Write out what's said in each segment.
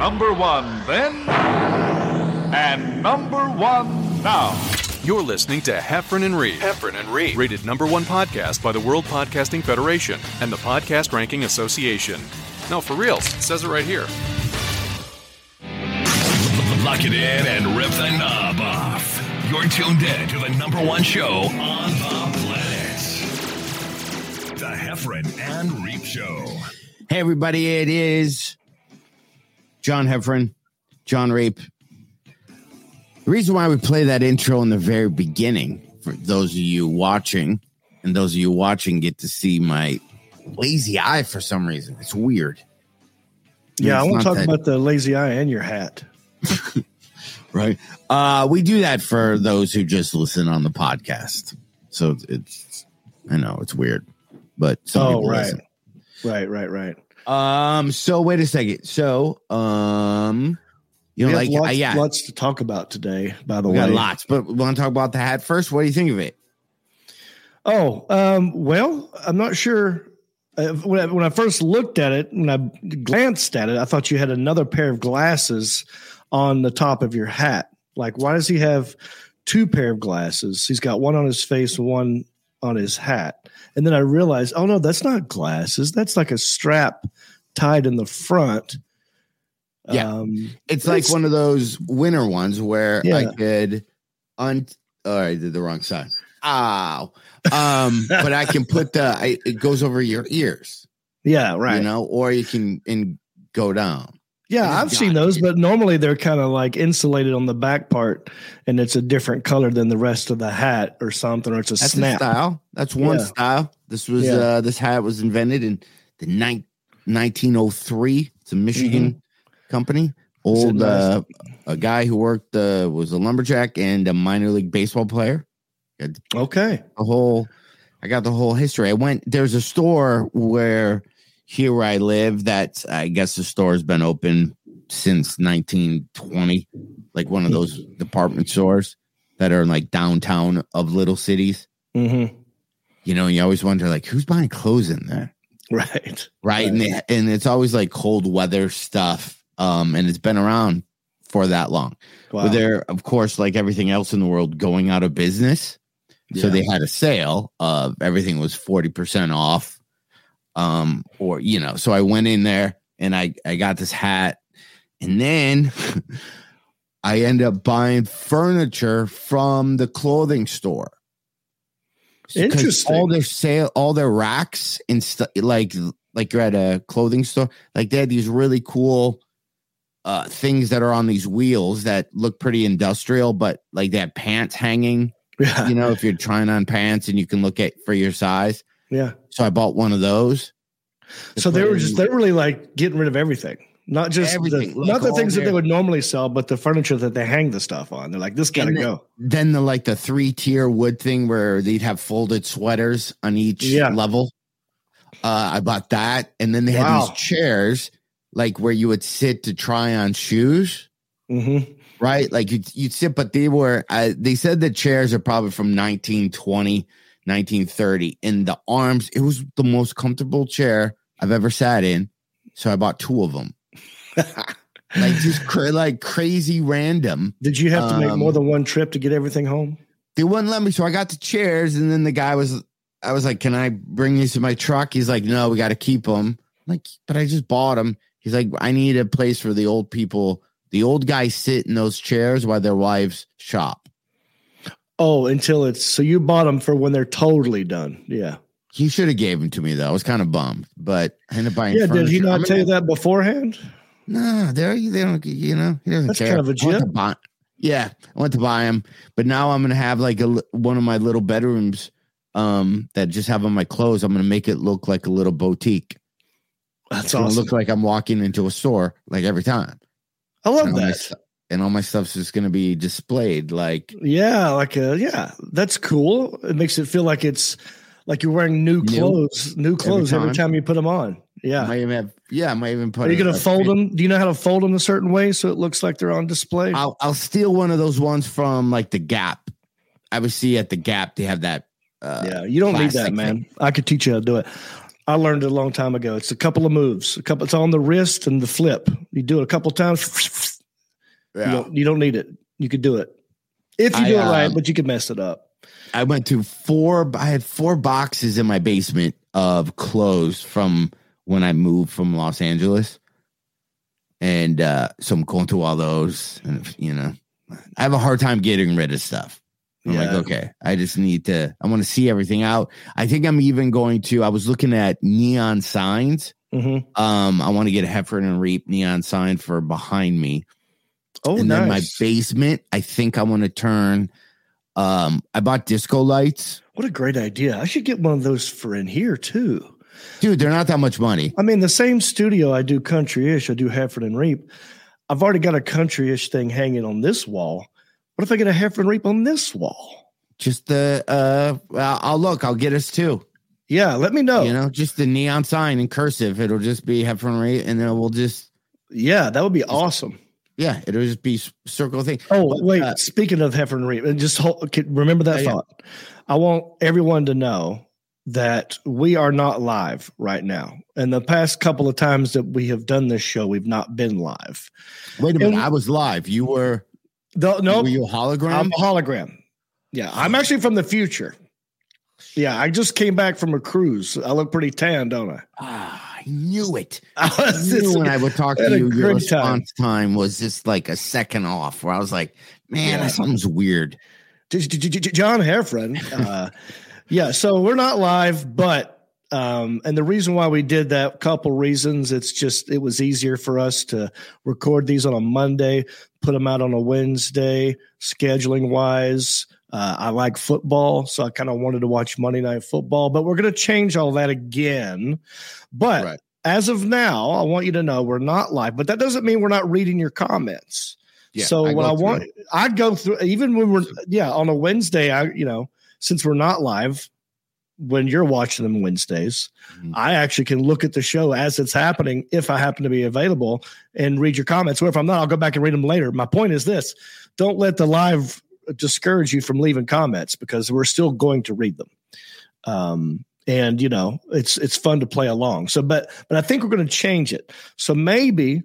Number one then, and number one now. You're listening to Heffron and Reep. Heffron and Reep. Rated number one podcast by the World Podcasting Federation and the Podcast Ranking Association. No, for reals, it says it right here. Lock it in and rip the knob off. You're tuned in to the number one show on the planet. The Heffron and Reep Show. Hey, everybody, it is John Heffron, Jon Reep. The reason why we play that intro in the very beginning, for those of you watching, and those of you watching get to see my lazy eye for some reason. It's weird. Yeah, I It's want to talk that- about the lazy eye and your hat. right? Uh, we do that for those who just listen on the podcast. So it's, I know it's weird, but some Oh, people right. listen. Right, right, right. Um. So wait a second. So um, you know, like lots, uh, yeah, lots to talk about today. By the we way, got lots. But we want to talk about the hat first. What do you think of it? Oh, um, well, I'm not sure. Uh, when, I, when I first looked at it, when I glanced at it, I thought you had another pair of glasses on the top of your hat. Like, why does he have two pair of glasses? He's got one on his face, one on his hat. And then I realized, oh no, that's not glasses. That's like a strap tied in the front. Yeah. Um, It's like one of those winter ones where I could un. Oh, I did the wrong side. Ow. Um, but I can put the. I, it goes over your ears, yeah, right. you know, or you can and go down. Yeah, I've seen those, but normally they're kind of like insulated on the back part, and it's a different color than the rest of the hat or something, or it's a That's a snap. style. That's one Yeah. style. This was Yeah. uh this hat was invented in the nine, 1903. It's a Michigan company. Old nice? uh a guy who worked uh was a lumberjack and a minor league baseball player. Okay, The whole I got the whole history. I went there's a store where here where I live that I guess the store has been open since 1920, like one of those department stores that are in like downtown of little cities hmm you know, you always wonder like who's buying clothes in there, right. right? And they, and it's always like cold weather stuff, um, and it's been around for that long. Wow. But they're of course like everything else in the world going out of business, so they had a sale of everything was forty percent off, um, or you know. So I went in there and I I got this hat, and then. I end up buying furniture from the clothing store. Interesting. All their sale, all their racks and stuff, like like you're at a clothing store, like they had these really cool uh things that are on these wheels that look pretty industrial, but like they have pants hanging. yeah, You know, if you're trying on pants and you can look at for your size. Yeah. So I bought one of those. So they were just they're really like getting rid of everything, not just Everything, the, not the things that they would normally sell, but the furniture that they hang the stuff on. They're like, this got to then- go. then the like the three tier wood thing where they'd have folded sweaters on each Yeah. level. Uh, I bought that, and then they had Wow. these chairs like where you would sit to try on shoes, hmm right? Like you'd, you'd sit, but they were uh, they said the chairs are probably from 1920, 1930, in the arms. It was the most comfortable chair I've ever sat in, so I bought two of them. like just cra- like crazy random. Did you have to make Um, more than one trip to get everything home? they wouldn't let me. So I got the chairs, and then the guy was, I was like, "Can I bring these to my truck?" He's like, "No, we got to keep them." like, but I just bought them. He's like, "I need a place for the old people. The old guys sit in those chairs while their wives shop." Oh, until it's so you bought them for when they're totally done. Yeah. He should have gave them to me though. I was kind of bummed, but I ended up buying. Yeah. Did he not I'm tell you that beforehand? No, they they don't. You know, he doesn't That's care. kind of a jip. buy- yeah, I went to buy them, but now I'm gonna have like a one of my little bedrooms um that just have on my clothes. I'm gonna make it look like a little boutique. That's It's awesome. look like I'm walking into a store like every time. I love that. And all my stuff's just gonna be displayed like Yeah, like a yeah, that's cool. It makes it feel like it's like you're wearing new New. clothes, new clothes every time. time. you put them on. I Yeah. might even have yeah, I might even put Are you going to fold them? Do you know how to fold them a certain way so it looks like they're on display? I'll I'll steal one of those ones from like the Gap. I would see at the Gap they have that uh yeah, you don't need that, man. I could teach you how to do it. I learned it a long time ago. It's a couple of moves. A couple. It's on the wrist and the flip. You do it a couple times. You don't. You don't need it. You could do it if you I, do it right, um, but you could mess it up. I went to four. I had four boxes in my basement of clothes from when I moved from Los Angeles, and uh, so I'm going through all those. And you know, I have a hard time getting rid of stuff. I'm like, okay, I just need to. I want to see everything out. I think I'm even going to. I was looking at neon signs. hmm Um, I want to get a Heffron and Reep neon sign for behind me. Oh, and nice. then my basement, I think I want to turn. Um, I bought disco lights. what a great idea! I should get one of those for in here too. Dude, they're not that much money. I mean, the same studio I do country-ish. I do Heffron and Reep. I've already got a country-ish thing hanging on this wall. What if I get a Heffron and Reep on this wall? Just the uh I'll look, I'll get us two. Yeah, let me know. You know, just the neon sign in cursive. It'll just be Heffron Reep, and then we'll just Yeah, that would be awesome. Yeah, it'll just be circle thing. Oh, But, wait. uh, speaking of Heffron and Reep, and just hold, remember that Yeah, yeah. thought. I want everyone to know that we are not live right now. And the past couple of times that we have done this show, we've not been live. wait a minute, and- I was live. You were No, no, were you a hologram? I'm a hologram. Yeah, I'm actually from the future. Yeah, I just came back from a cruise. I look pretty tan, don't I? ah, I knew it. I I knew just- when I would talk to you, your great time. response time. was just like a second off. Where I was like, man, Yeah. something's weird. John Heffron. Uh, yeah, so we're not live, but um, and the reason why we did that, couple reasons. It's just it was easier for us to record these on a Monday, put them out on a Wednesday, scheduling wise. Uh, I like football, so I kind of wanted to watch Monday Night Football, but we're going to change all that again. But Right. as of now, I want you to know we're not live, but that doesn't mean we're not reading your comments. Yeah, so I what I want, I'd go through even when we're yeah on a Wednesday. I you know since we're not live when you're watching them Wednesdays, Mhm. I actually can look at the show as it's happening if I happen to be available and read your comments. Or if I'm not, I'll go back and read them later. My point is this: don't let the live discourage you from leaving comments because we're still going to read them. Um, and you know it's it's fun to play along. So, but but I think we're going to change it. So maybe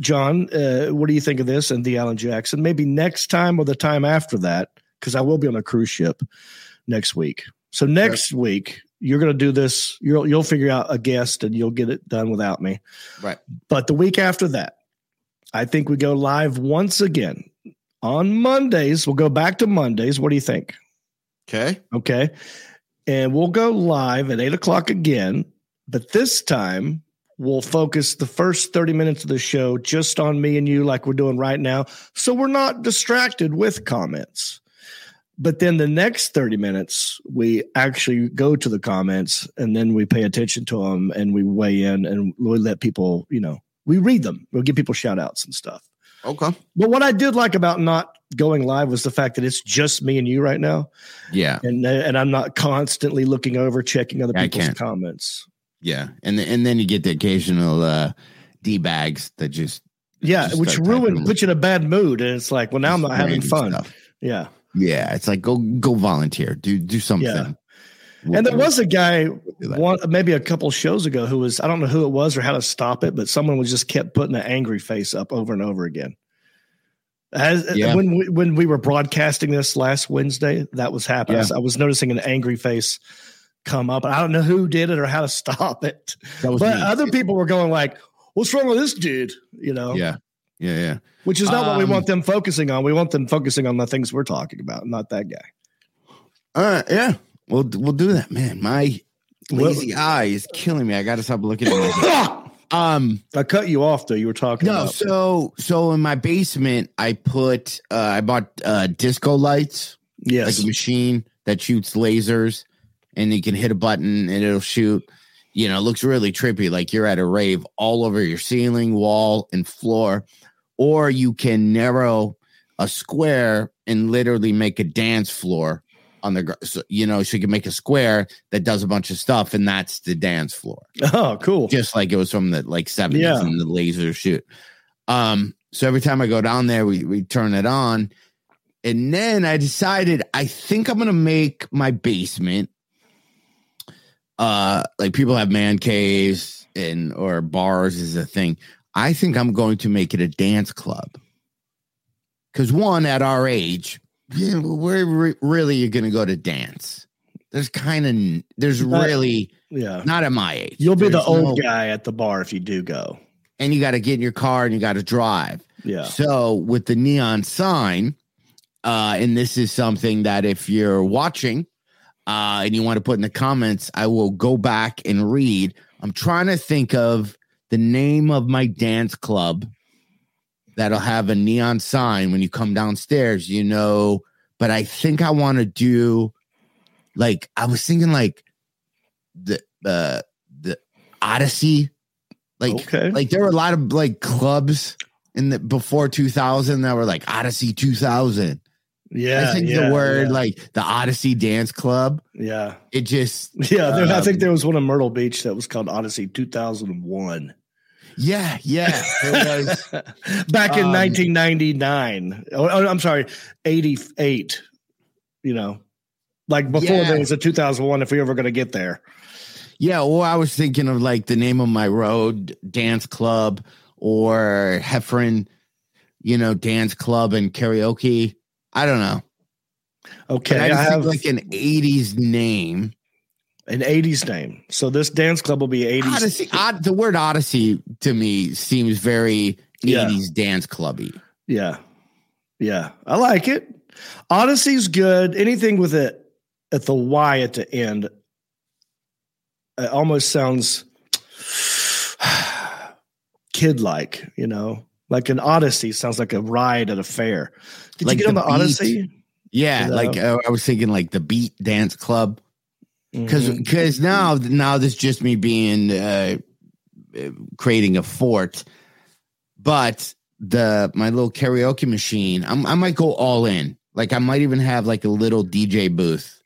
John, uh, what do you think of this and the Alan Jackson? Maybe next time or the time after that, because I will be on a cruise ship next week. So next week you're going to do this. You'll you'll figure out a guest and you'll get it done without me. Right. But the week after that, I think we go live once again on Mondays. We'll go back to Mondays. What do you think? Okay. Okay. And we'll go live at eight o'clock again. But this time, we'll focus the first 30 minutes of the show just on me and you, like we're doing right now. So we're not distracted with comments. But then the next 30 minutes, we actually go to the comments and then we pay attention to them and we weigh in and we let people, you know, we read them. We'll give people shout outs and stuff. Okay. But what I did like about not going live was the fact that it's just me and you right now Yeah. and and I'm not constantly looking over checking other people's comments. Yeah. And then, and then you get the occasional uh D bags that just Yeah, Just which ruin puts you in a bad mood, and it's like, well, now I'm not having fun. stuff. Yeah, Yeah. It's like go go volunteer. Do do something. Yeah. We'll and there was a guy one maybe a couple shows ago who was I don't know who it was or how to stop it, but someone was just kept putting an angry face up over and over again. As Yeah. when we, when we were broadcasting this last Wednesday, that was happening. Yeah. I was noticing an angry face come up. I don't know who did it or how to stop it. But me. other people were going like, "What's wrong with this dude?" You know, Yeah. Yeah. Yeah. which is not what we Um, want them focusing on. We want them focusing on the things we're talking about, not that guy. All right. Yeah. We'll we'll do that, man. My Well- lazy eye is killing me. I got to stop looking at my. Um. I cut you off though. You were talking No. about So so in my basement, I put uh I bought uh disco lights, yes, like a machine that shoots lasers, and you can hit a button and it'll shoot. You know, it looks really trippy, like you're at a rave all over your ceiling, wall, and floor. Or you can narrow a square and literally make a dance floor on the, so, you know, she can make a square that does a bunch of stuff, and that's the dance floor oh, cool. just like it was from the like 70s Yeah. and the laser shoot. Um, so every time I go down there, we, we turn it on. And then I decided I think I'm gonna make my basement uh like people have man caves and or bars is a thing. I think I'm going to make it a dance club. Cause one at our age, yeah, where re- really you're gonna go to dance? There's kind of there's Not- really Yeah. not at my age. You'll be the old no- guy at the bar if you do go. and you got to get in your car and you got to drive. Yeah. So with the neon sign, uh, and this is something that if you're watching uh, and you want to put in the comments, I will go back and read. I'm trying to think of the name of my dance club that'll have a neon sign when you come downstairs, you know. But I think I want to do like I was thinking like the uh the Odyssey. Like Okay. like there were a lot of like clubs in the before 2000 that were like Odyssey 2000. Yeah. I think yeah, the word yeah, like the Odyssey Dance Club, Yeah. it just Yeah. there- I think Um, there was one in Myrtle Beach that was called Odyssey 2001. Yeah, yeah. It was Back in Um, 1999. Oh, oh, I'm sorry, 88. You know, like before Yeah. there was a 2001, if we ever going to get there. Yeah, well, I was thinking of like the name of my road dance club or Heffron, you know, dance club and karaoke. I don't know. Okay. But I I, have like an 80s name. An 80s name. So this dance club will be 80s. Odyssey, odd, the word Odyssey to me seems very Yeah. 80s dance clubby. Yeah. Yeah. I like it. Odyssey's good. Anything with it at the Y at the end it almost sounds kid like, you know. Like an Odyssey sounds like a ride at a fair. Did Like you get on the. Odyssey? Yeah, You know? like uh, I was thinking like the beat dance club. Because Mhm. because now now this is just me being uh, creating a fort, but the my little karaoke machine, I'm, I might go all in. Like I might even have like a little DJ booth,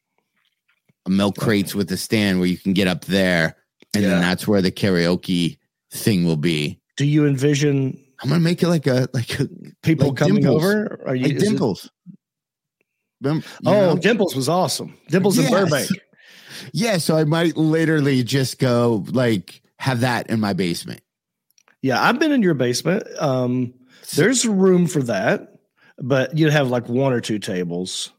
a milk crates with a stand where you can get up there, and Yeah. then that's where the karaoke thing will be. Do you envision I'm gonna make it like a like a people Like coming Dimples. over? Are you like is it- dimples. Oh, know? Dimples was awesome. Dimples in Burbank. Yeah. So I might literally just go like have that in my basement. Yeah, I've been in your basement. Um, there's room for that, but you'd have like one or two tables.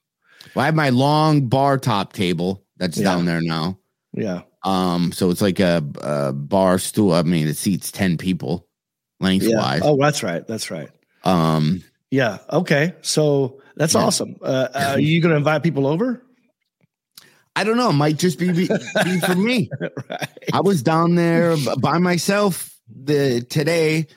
Well, I have my long bar top table that's Yeah. down there now. Yeah. Um, so it's like a, a bar stool. I mean, it seats ten people lengthwise. Oh, that's right. That's right. Um, Yeah. Okay. So that's Yeah. awesome. Uh, are you going to invite people over? I don't know. It might just be, be, be for me. right. I was down there by myself the today,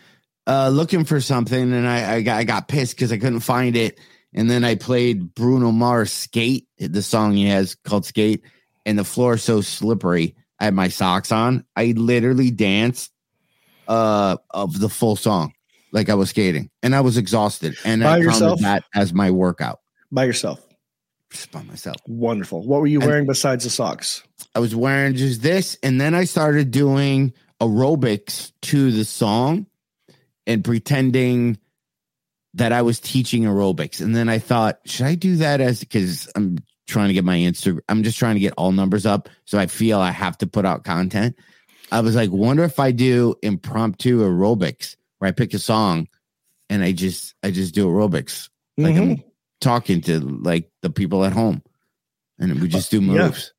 uh, looking for something, and I, I got I got pissed because I couldn't find it. And then I played Bruno Mars "Skate," the song he has called "Skate," and the floor is so slippery. I had my socks on. I literally danced uh of the full song like I was skating, and I was exhausted. And By I counted that as my workout By yourself. Just by myself. Wonderful. What were you And- wearing besides the socks? I was wearing just this, and then I started doing aerobics to the song and pretending that I was teaching aerobics. And then I thought, should I do that as because I'm trying to get my Instagram, I'm just trying to get all numbers up. So I feel I have to put out content. I was like, wonder if I do impromptu aerobics where I pick a song and I just I just do aerobics. Like Mhm. I'm talking to like the people at home. And we just do Yeah. moves.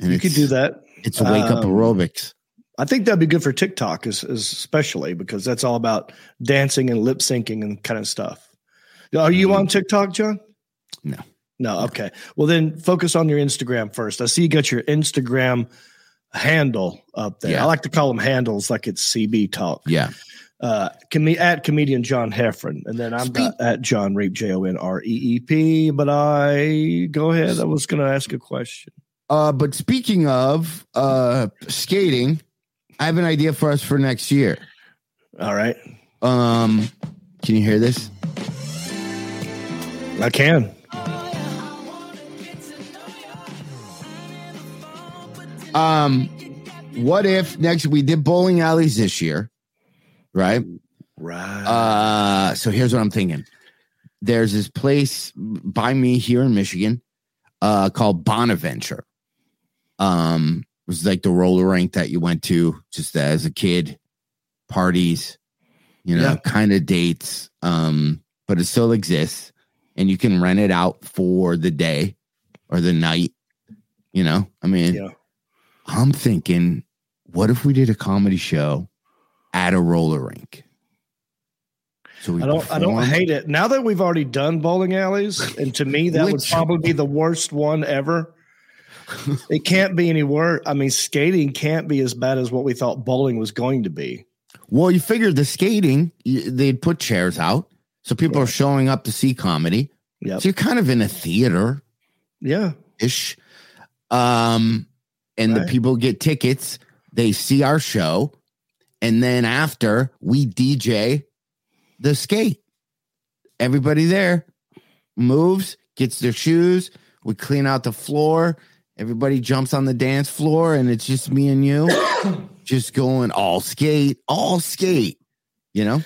And you could do that. it's a wake up Um, aerobics. I think that'd be good for TikTok, is, is especially because that's all about dancing and lip syncing and kind of stuff. Are you Mhm. on TikTok, John? No. No. Okay. Well, then focus on your Instagram first. I see you got your Instagram handle up there. Yeah. I like to call them handles, like it's CB talk. Yeah. Uh, com- at comedian John Heffron, and then I'm Speak- not at Jon Reep J O N R E E P. But I go ahead. I was going to ask a question. Uh, but speaking of uh skating, I have an idea for us for next year. All right, Um, can you hear this? I can. Um, what if next we did bowling alleys this year, right? Right. Uh, so here's what I'm thinking. There's this place by me here in Michigan, uh, called Bonaventure. Um, was like the roller rink that you went to just as a kid, parties, you know, Yeah. kind of dates. Um, but it still exists and you can rent it out for the day or the night. You know, I mean, Yeah. I'm thinking, what if we did a comedy show at a roller rink? So we I don't. I don't hate it. Now that we've already done bowling alleys, and to me that would probably be the worst one ever. it can't be any worse. I mean, skating can't be as bad as what we thought bowling was going to be. Well, you figure the skating, they'd put chairs out. So people are showing up to see comedy. Yep. So you're kind of in a theater Yeah. ish. Um, and the people get tickets, they see our show, and then after we DJ the skate. Everybody there moves, gets their shoes, we clean out the floor, everybody jumps on the dance floor, and it's just me and you just going all skate, all skate, you know?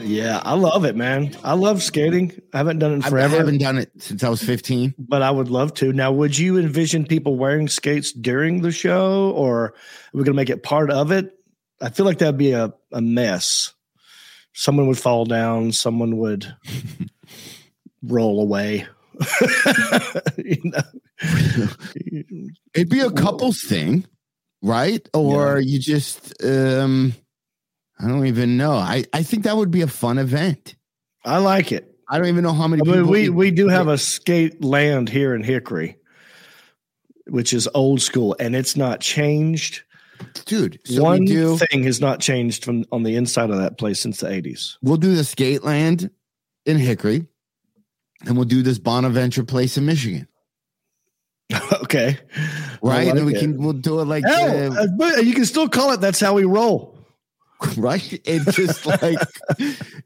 Yeah. I love it, man. I love skating. I haven't done it forever. I haven't done it since I was 15. but I would love to. Now, would you envision people wearing skates during the show, or are we going to make it part of it? I feel like that'd be a, a mess. Someone would fall down. Someone would roll away. you know? It'd be a couples thing, right? Or you just um I don't even know. I I think that would be a fun event. I like it. I don't even know how many I mean, people we we do have a skate land here in Hickory, which is old school, and it's not changed. Dude. So One do thing has not changed from on the inside of that place since the eighties. we'll do the skate land in Hickory and we'll do this Bonaventure place in Michigan. okay, Right? I and then we it. can we'll do it like Hell, uh, but you can still call it. That's how we roll. right? It's just like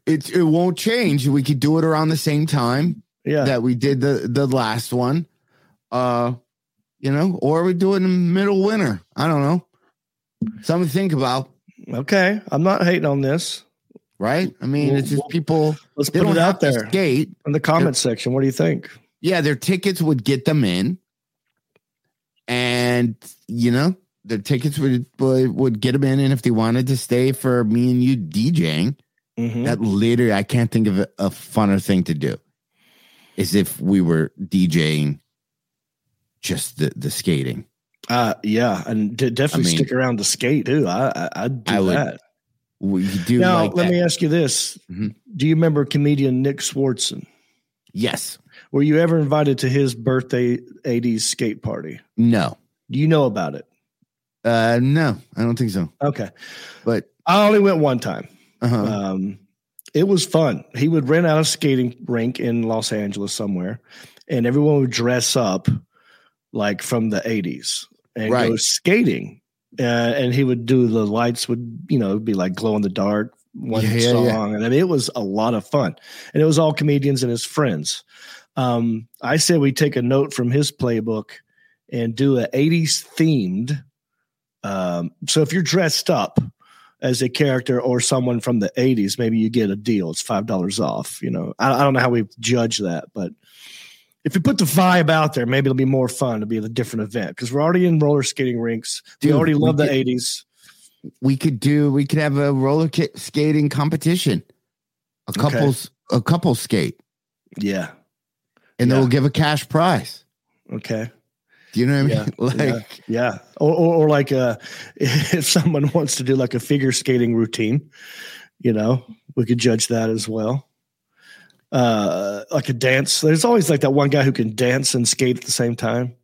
it it won't change. We could do it around the same time. Yeah, that we did the the last one. Uh, you know, or we do it in the middle winter. I don't know. Something to think about, okay. I'm not hating on this. right? I mean, Well, it's just people. Let's put it out there skate. in the comments section. What do you think? Yeah, their tickets would get them in, and you know, the tickets would would, get them in. And if they wanted to stay for me and you DJing, Mhm. that literally, I can't think of a, a funner thing to do. Is if we were DJing just the the skating. Uh, yeah, and d- definitely I mean- stick around to skate too. I, I I'd do I would that. We do Now, like let that. me ask you this: Mhm. Do you remember comedian Nick Swardson? Yes. Were you ever invited to his birthday '80s skate party? No. Do you know about it? Uh no, I don't think so. Okay, But I only went one time. uh-huh. Um, it was fun. He would rent out a skating rink in Los Angeles somewhere, and everyone would dress up like from the '80s and go skating. Uh, and he would do the lights would you know be like glow in the dark one yeah, song, yeah. and I mean, it was a lot of fun. And it was all comedians and his friends. Um, I said we take a note from his playbook and do a '80s themed. Um, so if you're dressed up as a character or someone from the 80s, maybe you get a deal. It's five dollars off. You know, I, I don't know how we judge that, but if you put the vibe out there, maybe it'll be more fun to be a different event because we're already in roller skating rinks. Dude, we already we love the could- 80s. we could do we could have a roller skating competition. A Okay. couples a couple skate Yeah. and then we'll give a cash prize. Okay. Do you know what I Yeah. mean? Like yeah. Yeah. Or, or, or like uh, if someone wants to do like a figure skating routine, you know, we could judge that as well. Uh, like a dance. There's always like that one guy who can dance and skate at the same time.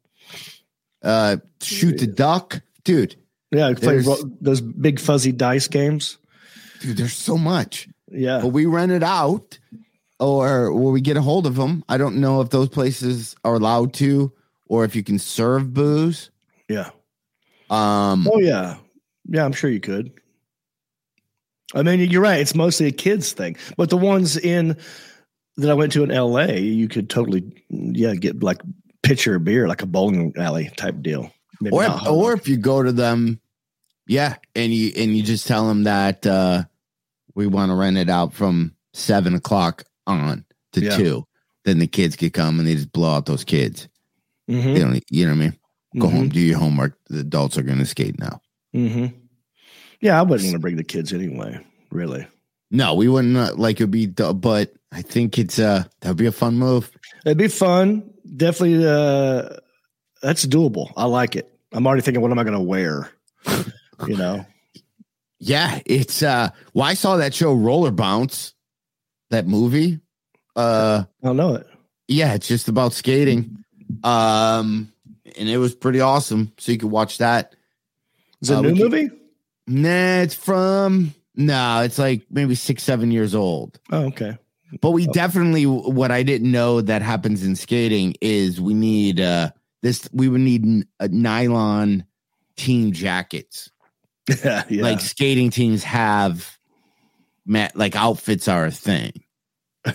uh shoot the duck. Dude, Yeah, we play ro- those big fuzzy dice games. dude, there's so much. Yeah, But we rent it out or will we get a hold of them. I don't know if those places are allowed to or if you can serve booze. yeah. Um Oh yeah, yeah. I'm sure you could. I mean, you're right. It's mostly a kids thing, but the ones in that I went to in L.A., you could totally, yeah, get like pitcher beer, like a bowling alley type deal. Maybe or hot or if you go to them, yeah, and you and you just tell them that uh we want to rent it out from seven o'clock on to Yeah. two, then the kids could come and they just blow out those kids. Mhm. You know, you know what I mean? Go Mhm. home, do your homework. The adults are going to skate now. Mm-hmm. Yeah, I wasn't going to bring the kids anyway. Really, No, we wouldn't uh, like it'd be, but I think it's uh that'd be a fun move. it'd be fun. Definitely, uh, that's doable. I like it. I'm already thinking, what am I going to wear? you know, Yeah, it's uh. Well, I saw that show Roller Bounce, that movie. Uh, I don't know it. yeah, it's just about skating. Um, and it was pretty awesome. So you could watch that. Is it a Uh, we new movie? Nah, it's from no, it's like maybe six, seven years old. Oh, okay. But we definitely what I didn't know that happens in skating is we need uh this we would need n- uh, nylon team jackets. yeah, yeah. Like skating teams have met like outfits are a thing.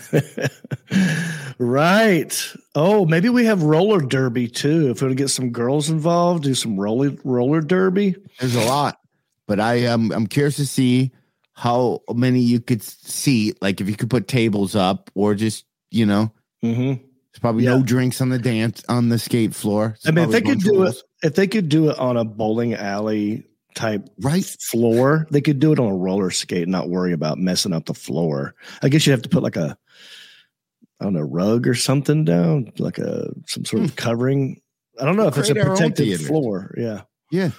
right. Oh, maybe we have roller derby too. If we want to get some girls involved, do some roller roller derby. There's a lot. But I am I'm curious to see how many you could see like if you could put tables up or just, you know, Mm-hmm. there's probably Yeah. no drinks on the dance on the skate floor. It's I mean, if they could do it, if they could do it on a bowling alley type right floor, they could do it on a roller skate and not worry about messing up the floor. I guess you'd have to put like a, I don't know, rug or something down, like a some sort of covering. I don't know if it's a Hmm. Create our own protected floor. Yeah. Yeah.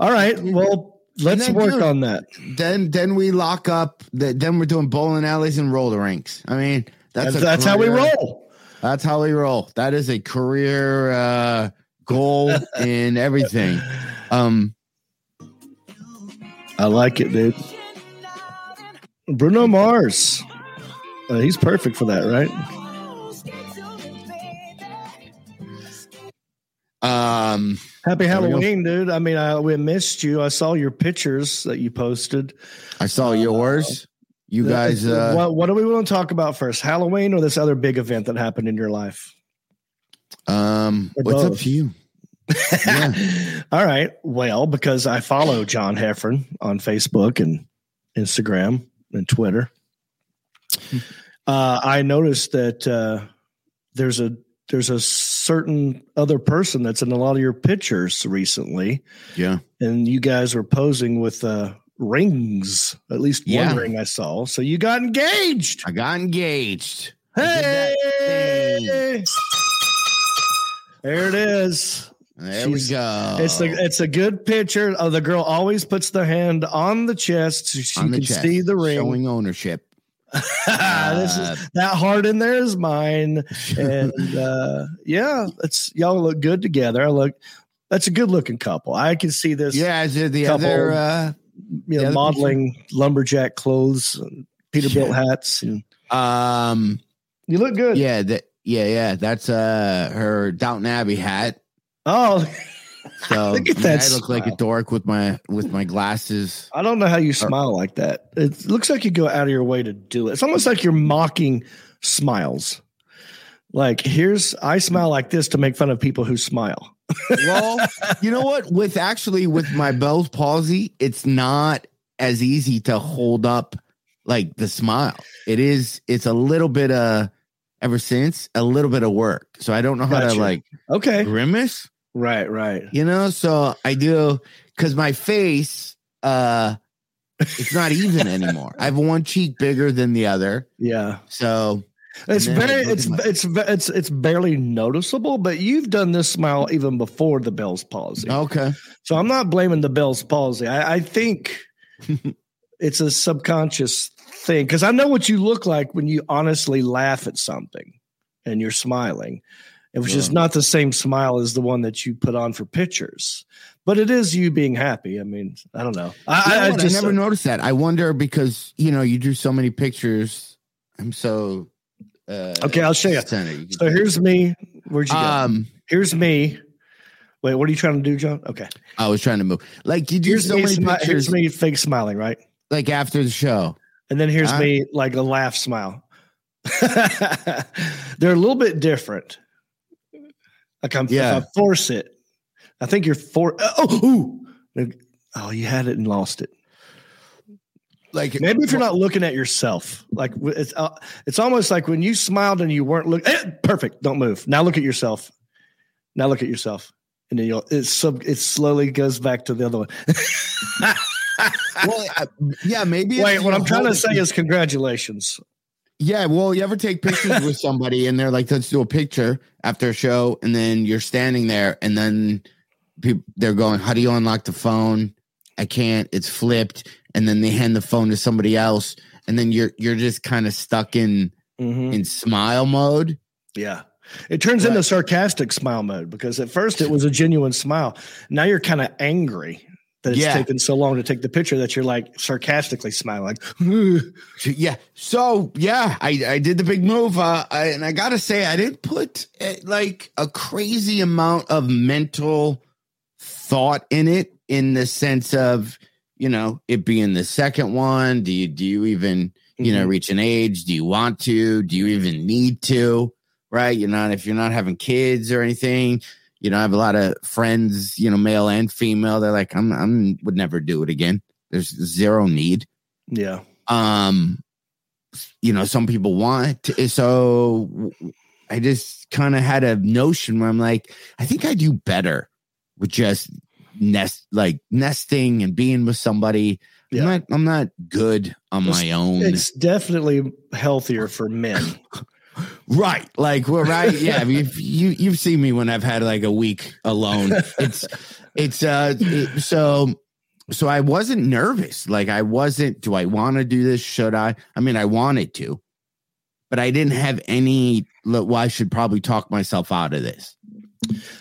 All right. Well, let's work dude, on that. Then then we lock up. The, then we're doing bowling alleys and roller rinks. I mean, that's That's, a that's how we roll. That's how we roll. That is a career uh, goal in everything. Um, I like it, dude. Bruno Mars. Uh, he's perfect for that, right? Um, Happy There we go. Halloween, dude. I mean, I we missed you. I saw your pictures that you posted. I saw yours. You guys, uh, what, what do we want to talk about first? Halloween or this other big event that happened in your life? um, Or what's up to you? Yeah. All right. Well, because I follow John Heffron on Facebook and Instagram and Twitter, uh, I noticed that uh, there's a there's a certain other person that's in a lot of your pictures recently, Yeah, and you guys were posing with uh, rings. At least one Yeah. ring I saw. So you got engaged. I got engaged. Hey, there it is. There we go. It's the it's a good picture. Oh, the girl always puts the hand on the chest so she on can chest, see the ring. showing ownership. This is that heart in there is mine. And uh yeah, it's y'all look good together. I look that's a good looking couple. I can see this Yeah, the Couple- other? Uh, you know, modeling lumberjack clothes and Peterbilt hats and um, you look good. yeah, that, yeah, yeah. That's uh her Downton Abbey hat. Oh, So Look at I, mean, that I look like a dork with my with my glasses. I don't know how you smile like that. It looks like you go out of your way to do it. It's almost like you're mocking smiles. Like, here's I smile like this to make fun of people who smile. Well, you know what? With actually with my Bell's palsy, it's not as easy to hold up like the smile. It is. It's a little bit uh ever since a little bit of work. So I don't know how Gotcha. to like Okay. grimace. Right, right. you know so i do because my face uh it's not even anymore i have one cheek bigger than the other Yeah. so It's And then I very it's my- it's it's it's barely noticeable, but you've done this smile even before the Bell's palsy. okay So I'm not blaming the Bell's palsy. I, I think it's a subconscious thing because I know what you look like when you honestly laugh at something and you're smiling. It was just not the same smile as the one that you put on for pictures, but it is you being happy. I mean, I don't know. I, You know I, I what? I just never noticed that i wonder because you know you do so many pictures i'm so uh Okay, I'll show you. You so here's me. Where'd you go? um here's me. Wait, what are you trying to do, John? Okay. i was trying to move like you do Here's, so many smi- pictures here's me fake smiling, right? like after the show And then here's Ah. me like a laugh smile. They're a little bit different. Like I'm, Yeah. if I force it, I think you're for. Oh, ooh. oh, you had it and lost it. like Maybe if you're not looking at yourself, like it's uh, it's almost like when you smiled and you weren't looking. Eh, perfect. Don't move. Now look at yourself. Now look at yourself. and then you'll it sub it slowly goes back to the other one. well, uh, yeah, maybe. Wait, what I'm trying to say is congratulations. Yeah, well, you ever take pictures with somebody and they're like, let's do a picture after a show, and then you're standing there, and then people they're going, How do you unlock the phone? I can't, it's flipped, and then they hand the phone to somebody else, and then you're you're just kind of stuck in Mhm. in smile mode. Yeah. It turns into sarcastic smile mode because at first it was a genuine smile. Now you're kind of angry that it's Yeah. taken so long to take the picture that you're like sarcastically smiling. Yeah. So yeah, I I did the big move, uh, I, and I gotta say, I didn't put uh, like a crazy amount of mental thought in it, in the sense of you know it being the second one. Do you do you even you know Mhm. reach an age? Do you want to? Do you even need to? Right? You're not if you're not having kids or anything. You know, I have a lot of friends, you know, male and female. They're like, I'm I'm would never do it again. There's zero need yeah. um you know some people want to, so i just kind of had a notion where i'm like i think i do better with just nest like nesting and being with somebody Yeah. i'm not i'm not good on my own It's definitely healthier for men. right. Like well right. Yeah. You've, you you've seen me when i've had like a week alone. It's it's uh it- so so i wasn't nervous. Like i wasn't do i want to do this? Should i? I mean i wanted to but i didn't have any look well i should probably talk myself out of this.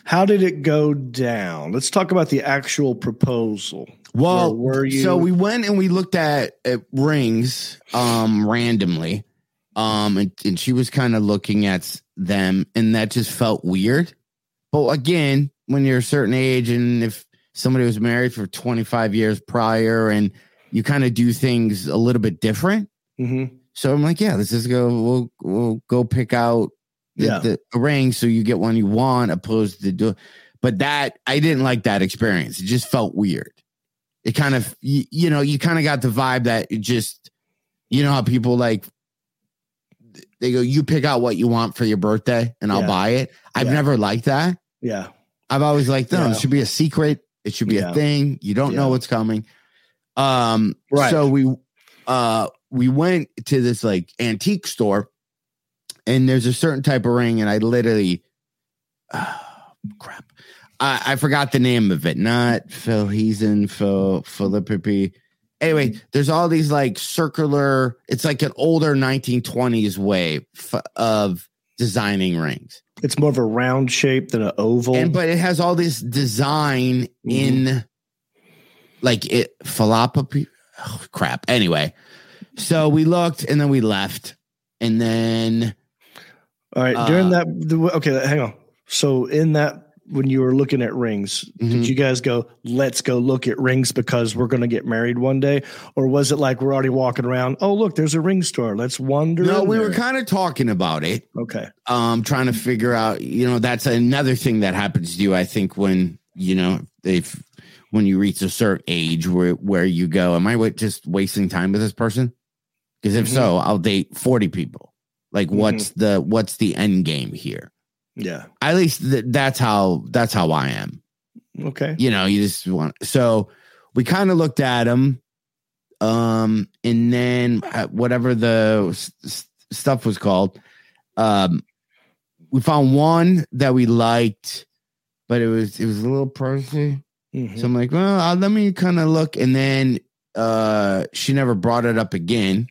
How did it go down? Let's talk about the actual proposal. well were you? so we went and we looked at, at rings um randomly um and, and she was kind of looking at them and that just felt weird but again when you're a certain age and if somebody was married for 25 years prior and you kind of do things a little bit different Mhm. so i'm like yeah let's just go we'll we'll go pick out the, Yeah. the ring so you get one you want opposed to do but that i didn't like that experience it just felt weird it kind of you, you know you kind of got the vibe that it just you know how people like they go you pick out what you want for your birthday and i'll Yeah. buy it i've Yeah. never liked that Yeah. i've always liked them. It should be a secret it should be a thing you don't know what's coming um Right. so we uh we went to this like antique store and there's a certain type of ring and i literally crap I, I forgot the name of it not philhesion phil philippi anyway there's all these like circular it's like an older 1920s way f- of designing rings It's more of a round shape than an oval. and but it has all this design in like it philopopy oh, crap anyway so we looked and then we left and then All right. During uh, that, okay, hang on. So, in that, when you were looking at rings, Mhm. did you guys go, let's go look at rings because we're going to get married one day? Or was it like we're already walking around? Oh, look, there's a ring store. Let's wander. no we were kind of talking about it okay. um trying to figure out you know that's another thing that happens to you i think when you know if when you reach a certain age where where you go am i just wasting time with this person because if Mhm. so i'll date 40 people like what's the what's the end game here Yeah. at least th- that's how that's how i am Okay. you know you just want so we kind of looked at them um and then uh, whatever the s- stuff was called um we found one that we liked but it was it was a little pricey Mhm. so i'm like well uh, let me kind of look and then uh she never brought it up again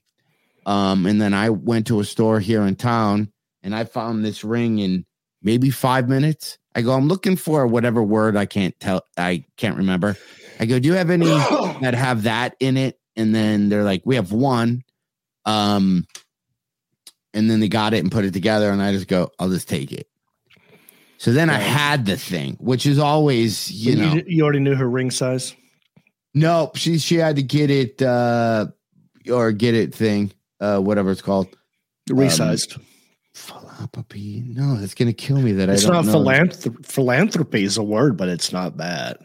um and then i went to a store here in town and i found this ring in maybe five minutes. I go i'm looking for whatever word i can't tell i can't remember. I go do you have any that have that in it? And then they're like we have one. Um and then they got it and put it together and i just go i'll just take it. So then i had the thing which is always you know you, already knew her ring size. no she she had to get it uh or get it thing uh whatever it's called. Resized. Philanthropy no that's gonna kill me that it's i philanthrop- philanthropy is a word, but it's not bad.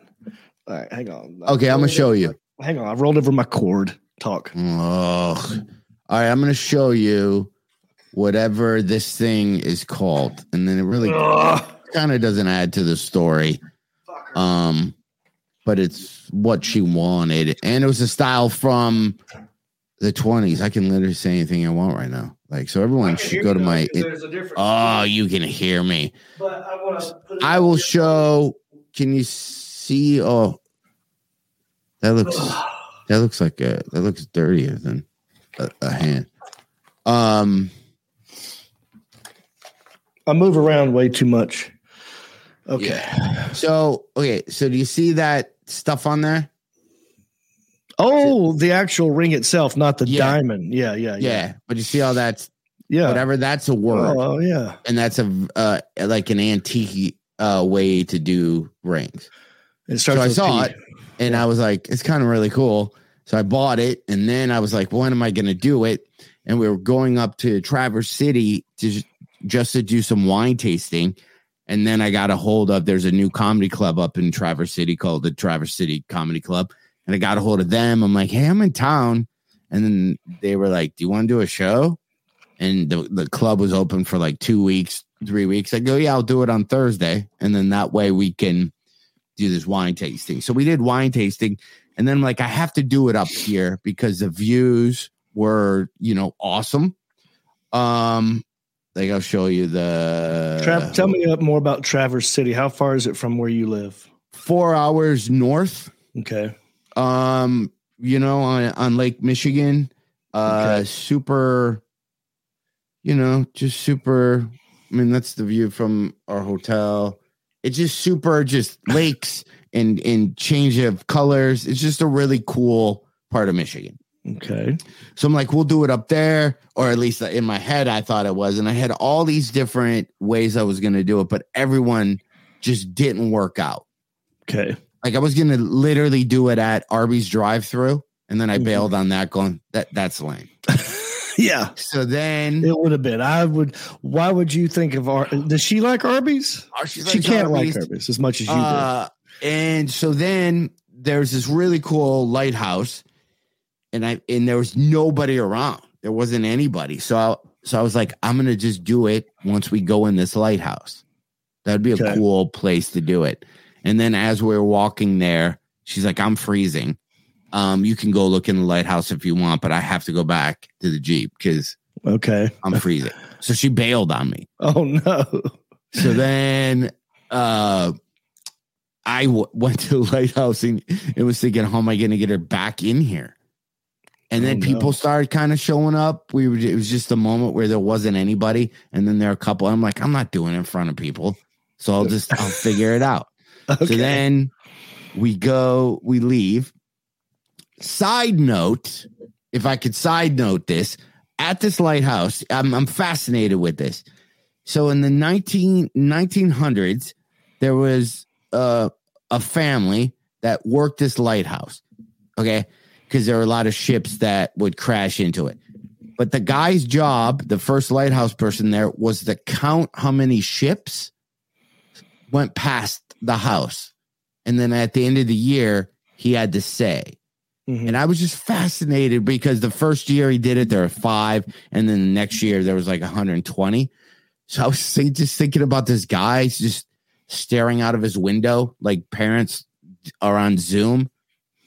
All right, hang on. okay i'm gonna show you Hang on. I rolled over my cord. Talk. Ugh. All right, I'm going to show you whatever this thing is called, and then it really kind of doesn't add to the story. Um, but it's what she wanted, and it was a style from the twenties. I can literally say anything I want right now. Like so, everyone should go to my. It, oh, you can hear me. But I want to. I will show. Can you see? Oh, that looks. That looks like a. That looks dirtier than a, a hand. Um. I move around way too much. Okay. So okay. So do you see that stuff on there? Oh, the actual ring itself, not the Yeah. diamond. Yeah, yeah, Yeah. yeah. But you see how that's Yeah. whatever. That's a word, Oh, yeah. and that's a uh like an antique uh way to do rings. So I saw P. it, and I was like, it's kind of really cool. So I bought it, and then I was like, when am I going to do it? And we were going up to Traverse City to just to do some wine tasting. And then I got a hold of there's a new comedy club up in Traverse City called the Traverse City Comedy Club. And I got a hold of them. I'm like, hey, I'm in town. And then they were like, Do you want to do a show? And the, the club was open for like two weeks, three weeks. I go, Yeah, I'll do it on Thursday. And then that way we can do this wine tasting. So we did wine tasting. And then I'm like, I have to do it up here because the views were, you know, awesome. Um, like I'll show you the Tra- tell me more about Traverse City. How far is it from where you live? four hours north. Okay. Um, you know, on on Lake Michigan. Uh Okay. super, you know, just super. I mean, that's the view from our hotel. It's just super, just lakes and and change of colors. It's just a really cool part of Michigan. Okay. So I'm like, we'll do it up there, or at least in my head, I thought it was. And I had all these different ways I was going to do it, but everyone just didn't work out. Okay. Like I was to literally do it at Arby's drive through. And then I Mhm. bailed on that going, that that's lame. Yeah. So then It would have been. I would. Why would you think of Ar? Does she like Arby's? Oh, she She can't Arby's. like Arby's as much as you Uh, and so then there's this really cool lighthouse, and I and there was nobody around. There wasn't anybody. So I, so I was like, I'm gonna just do it once we go in this lighthouse. That'd be a Okay. cool place to do it. And then as we were walking there, she's like, I'm freezing. Um, you can go look in the lighthouse if you want, but I have to go back to the Jeep because. Okay. I'm freezing. so she bailed on me. Oh no. So then uh I w- went to the lighthouse and, and was thinking, how am I going to get her back in here? And then Oh, no. people started kind of showing up. We were, it was just a moment where there wasn't anybody. And then there are a couple. I'm like, I'm not doing it in front of people. So I'll just, I'll figure it out. Okay. So then we go, we leave. Side note, if I could side note this, at this lighthouse, I'm, I'm fascinated with this. So in the 19, 1900s, there was uh, a family that worked this lighthouse. Okay. Because there were a lot of ships that would crash into it. But the guy's job, the first lighthouse person there, was to count how many ships went past the house. And then at the end of the year, he had to say. Mhm. And I was just fascinated because the first year he did it, there were five. And then the next year, there was like 120. So I was think, just thinking about this guy just staring out of his window, like parents are on Zoom.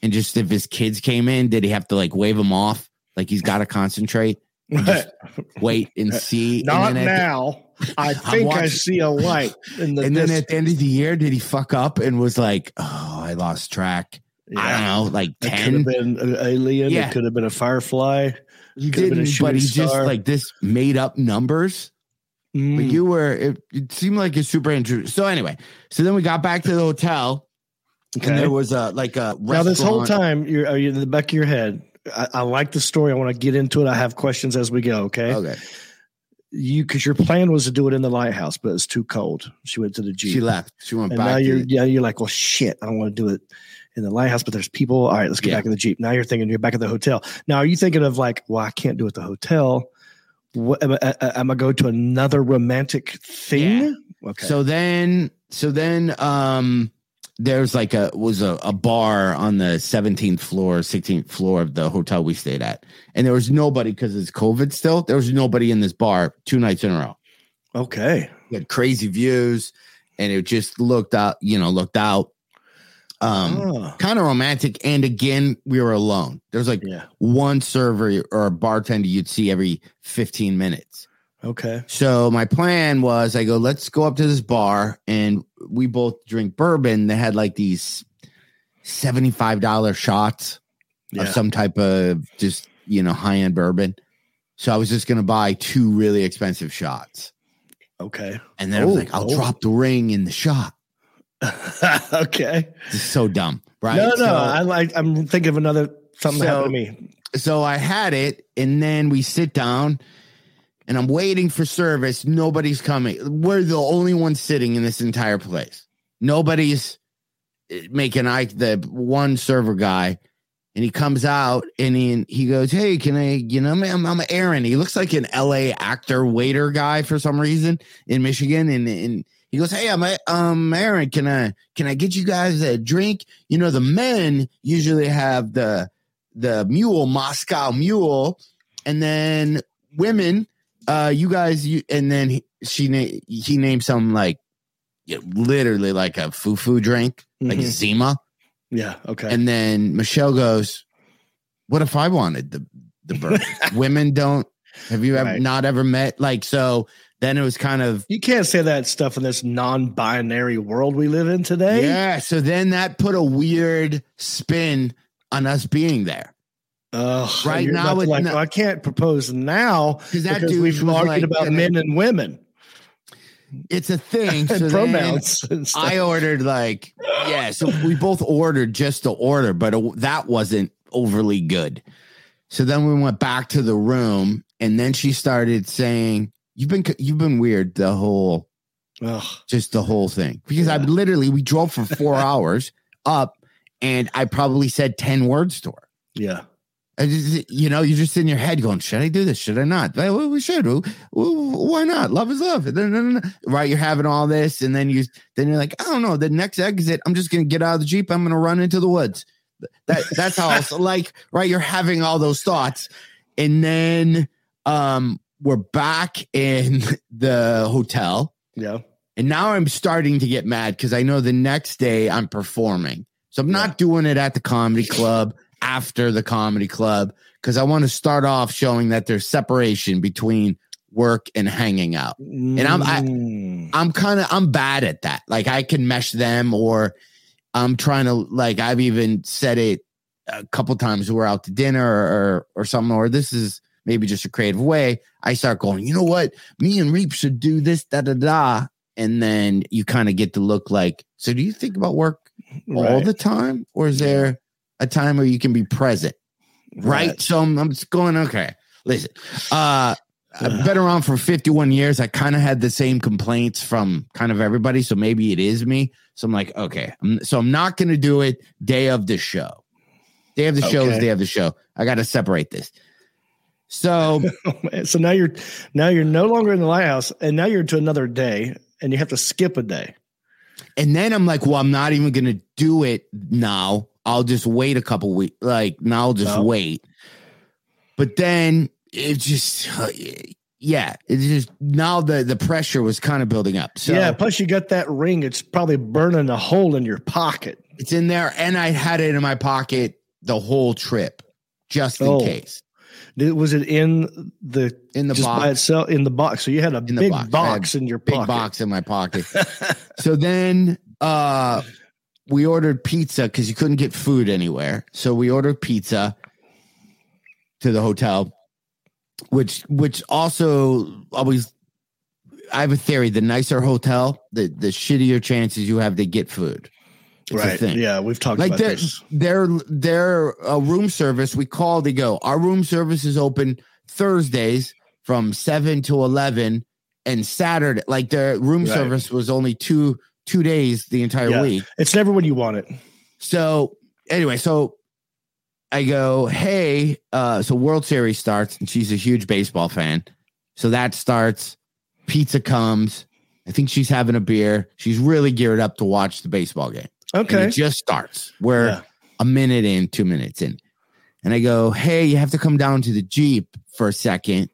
And just if his kids came in, did he have to like wave them off? Like he's got to concentrate, Wait and see. Not and at the- now. I think I see a light in the. and then at the end of the year, did he fuck up and was like, oh, I lost track? I don't know, like It could 10? have been an alien. Yeah. It could have been a firefly. Been didn't, but he shooting just like this made up numbers. But Mm. you were, it, it seemed like it's super interesting. So anyway, so then we got back to the hotel Okay. and there was a like a now this whole time you're, are you in the back of your head I, I like the story. I want to get into it. I have questions as we go okay, Okay, you because your plan was to do it in the lighthouse but it's too cold. She went to the jeep she left. She went and back. now you're the- yeah you're like well shit i don't want to do it in the lighthouse but there's people all right let's get Yeah. back in the jeep. Now you're thinking you're back at the hotel. Now are you thinking of like well i can't do it at the hotel. What am I, am I go to another romantic thing? Okay. So then, so then, um, there's like a was a, a bar on the 17th floor, 16th floor of the hotel we stayed at, and there was nobody because it's COVID still. There was nobody in this bar two nights in a row. okay We had crazy views, and it just looked out, you know, looked out. Um, Oh, kind of romantic. And again, we were alone. There's like yeah. one server or a bartender you'd see every 15 minutes. Okay. So my plan was I go, let's go up to this bar and we both drink bourbon. They had like these $75 shots Yeah. of some type of just, you know, high end bourbon. So I was just going to buy two really expensive shots. okay. And then I was Oh, like, I'll oh. drop the ring in the shot. okay. So dumb. Right. No, no. So- I like. I'm thinking of another something So- happened to me. so I had it, and then we sit down, and I'm waiting for service. Nobody's coming. We're the only ones sitting in this entire place. Nobody's eh, making eye. The one server guy, and he comes out, and he he goes, "Hey, can I? You know, I'm, I'm Aaron. He looks like an L.A. actor waiter guy for some reason in Michigan, and and." He goes, "Hey, I'm um Aaron. Can I can I get you guys a drink? You know, the men usually have the the mule Moscow mule, and then women. Uh, you guys, you and then he, she na- he named some like yeah, literally like a foo foo drink, like Mhm. Zima, Yeah. Okay. and then Michelle goes, "What if I wanted the the bourbon? women don't. Have you ever Right. not ever met like so?" Then it was kind of you can't say that stuff in this non-binary world we live in today. yeah. So then that put a weird spin on us being there. Ugh, Right now like, not- I can't propose now Because that because dude we've argued like, about men and women It's a thing. So pronouns. I ordered like yeah, so we both ordered just to order, but it, that wasn't overly good. So then we went back to the room, and then she started saying, "You've been you've been weird the whole Ugh. just the whole thing because I literally we drove for four hours up, and I probably said ten words to her. Yeah. Just, you know, you're just in your head going, should I do this? Should I not? Well, we should. Why not? Love is love. Right? You're having all this, and then you, then you're like, I don't know. The next exit, I'm just gonna get out of the jeep. I'm gonna run into the woods. That that's how it's like. Right? You're having all those thoughts, and then um, we're back in the hotel, Yeah. and now I'm starting to get mad because I know the next day I'm performing. So I'm not doing it at the comedy club after the comedy club because I want to start off showing that there's separation between work and hanging out. And I'm- I- Mm. I'm kind of I'm bad at that. Like I can mesh them or I'm trying to like I've even said it a couple times we're out to dinner or, or or something or this is maybe just a creative way. I start going, you know what? Me and Reep should do this da da da and then you kind of get to look like so do you think about work all Right. the time or is there a time where you can be present? Right. Right. So I'm, I'm just going, okay, listen, uh, I've been around for 51 years. I kind of had the same complaints from kind of everybody. So maybe it is me. So I'm like, okay. I'm, so I'm not going to do it day of the show. Day of the show is Okay. day of the show. I got to separate this. So so now you're now you're no longer in the lighthouse, and now you're to another day, and you have to skip a day. And then I'm like, well, I'm not even gonna do it now. I'll just wait a couple weeks. Like now, I'll just Oh. wait. But then it just, yeah, it's just now the the pressure was kind of building up. So yeah. Plus, you got that ring. It's probably burning a hole in your pocket. it's in there, and I had it in my pocket the whole trip, just in Oh. case. Did- Was it in the In the just by box, itself in the box? So you had a big box. box, in your big pocket. box in my pocket. so then, uh, we ordered pizza because you couldn't get food anywhere. So we ordered pizza to the hotel, which which also always I have a theory: the nicer hotel, the the shittier chances you have to get food. It's right? Yeah, we've talked Like about their this. their their uh, room service, we call. to go. Our room service is open Thursdays from seven to eleven, and Saturday. Like their room Right. service was only two two days the entire Yeah. week. It's never when you want it. So anyway, so I go, hey, uh, so World Series starts, and she's a huge baseball fan. So that starts, pizza comes. I think she's having a beer. She's really geared up to watch the baseball game. And Okay. it just starts. We're Yeah. a minute in, two minutes in. And I go, hey, you have to come down to the Jeep for a second.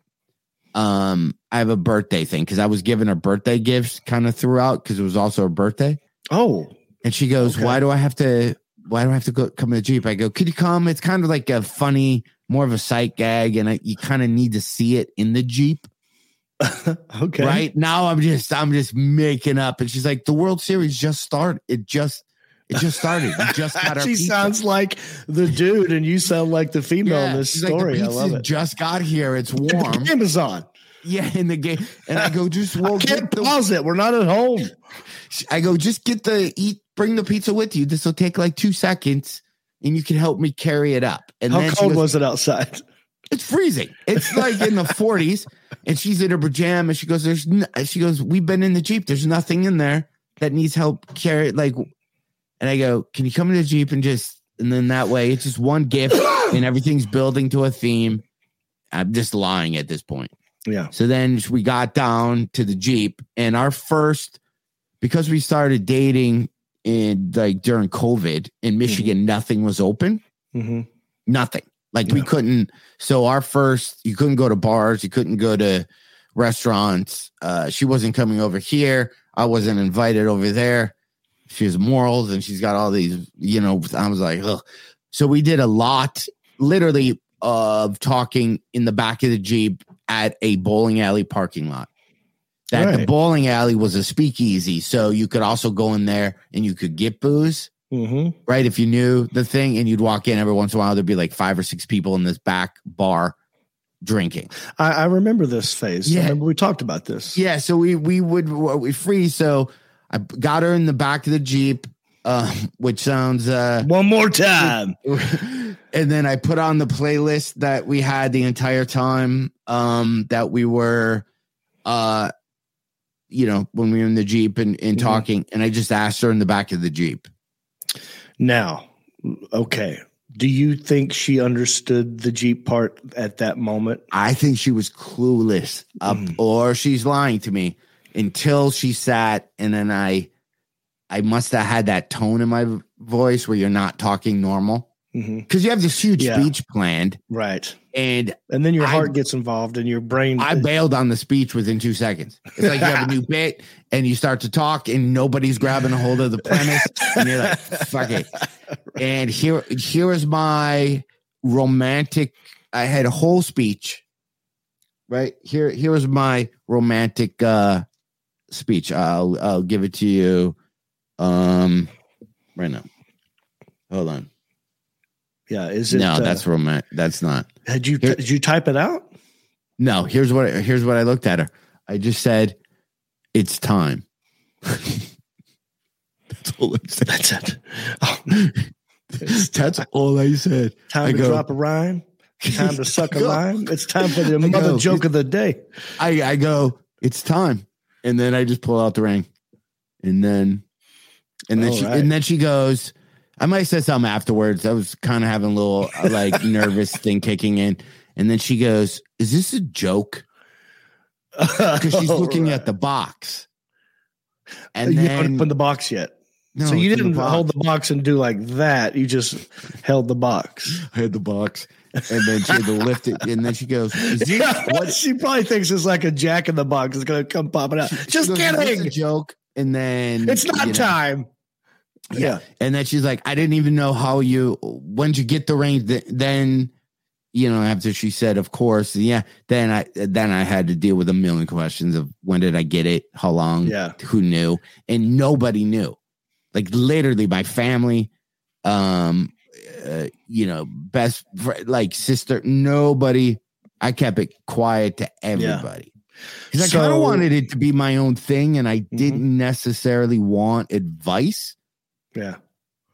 Um, I have a birthday thing because I was giving her birthday gifts kind of throughout because it was also her birthday. Oh, And she goes, Okay. "Why do I have to? Why do I have to go come in the jeep?" I go, "Could you come?" It's kind of like a funny, more of a sight gag, and I, you kind of need to see it in the jeep, Okay. right? Now I'm just, I'm just making up, and she's like, "The World Series just started. It just, it just started. We just got our she pizza." sounds like the dude, and you sound like the female in this like, story. the I love it. just got here. It's warm. Amazon. yeah, in the game, and I go, just well, Can't the pause it. We're not at home. I go, just get the eat, bring the pizza with you. This will take like two seconds, and you can help me carry it up. And How cold goes, was it outside? It's freezing. It's like in the 40s, and she's in her pajamas. She goes, "There's," n-, she goes, "We've been in the jeep. There's nothing in there that needs help carry." Like, and I go, "Can you come in the jeep and just?" And then that way, it's just one gift, and everything's building to a theme. I'm just lying at this point. Yeah. So then we got down to the Jeep, and our first, because we started dating in like during COVID in Michigan, nothing was open. hmm Nothing. Like we couldn't. So our first, you couldn't go to bars, you couldn't go to restaurants. Uh, she wasn't coming over here. I wasn't invited over there. She has morals, and she's got all these. You know, I was like, Ugh. so we did a lot, literally, of talking in the back of the Jeep at a bowling alley parking lot. That the bowling alley was a speakeasy, so you could also go in there and you could get booze hmm right? If you knew the thing and you'd walk in every once in a while, there'd be like five or six people in this back bar drinking. I, I remember this phase. Yeah. remember we talked about this. Yeah. So we, we would, we free. So I got her in the back of the Jeep, um, which sounds, uh, One more time. and then I put on the playlist that we had the entire time, um, that we were, uh, you know, when we were in the Jeep and, and Mhm. talking, and I just asked her in the back of the Jeep. Now, okay. Do you think she understood the Jeep part at that moment? I think she was clueless up Mm. or she's lying to me until she sat and then I I must have had that tone in my voice where you're not talking normal because you have this huge Yeah. speech planned Right. and And then your I- heart gets involved and your brain. I bailed on the speech within two seconds. It's like you have a new bit and you start to talk and nobody's grabbing a hold of the premise and you're like, fuck it. And here, here is my romantic. I had a whole speech. Right here, here was my romantic uh speech. I'll I'll give it to you um right now. Hold on. yeah. Is it? No, uh, that's romantic. That's not. Had you here- did you type it out? No, here's what here's what I looked at her. I just said, "It's time." That's all I said. That's it. Oh, That's all I said. time I to go- drop a rhyme. Time to suck a lime. It's time for the mother go. joke of the day. I I go, "It's time," and then I just pull out the ring, and then, and then All she right. and then she goes. I might say something afterwards. I was kind of having a little uh, like nervous thing kicking in, and then she goes, "Is this a joke?" Because she's looking at the box, and you then haven't opened the box yet. No, so you the didn't box. hold the box and do like that. You just held the box. I had the box, and then she had to lift it, and then she goes, "Is what?" she probably thinks it's like a jack in the box. It's gonna come popping out. she Just goes, kidding. a joke. And then It's not you know, time. Yeah. and then she's like, "I didn't even know how you. When you get the ring?" Th- Then, you know, after she said, "Of course," yeah. Then I then I had to deal with a million questions of when did I get it? How long? Yeah. who knew? And nobody knew. Like literally, my family, um, uh, you know, best like sister, nobody. I kept it quiet to everybody because I kind of wanted it to be my own thing, and I Mhm. didn't necessarily want advice Yeah.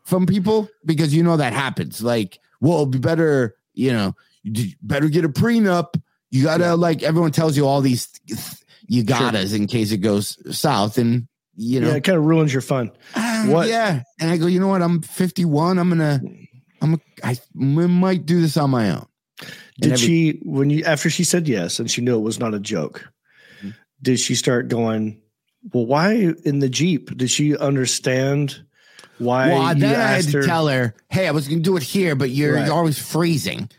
from people because you know that happens. Like, well, be better, you know, you better get a prenup. You gotta Yeah. like everyone tells you all these you gottas in case it goes south, and you know, yeah, it kind of ruins your fun. ah, What- Yeah, and I go, you know what? I'm 51. I'm gonna, I'm, I might do this on my own. Did every- she when you after she said yes and she knew it was not a joke? Mm-hmm. Did she start going? Well, why in the jeep? Did she understand why? well, then I had asked to her- tell her, hey, I was gonna do it here, but you're, Right. you're always freezing.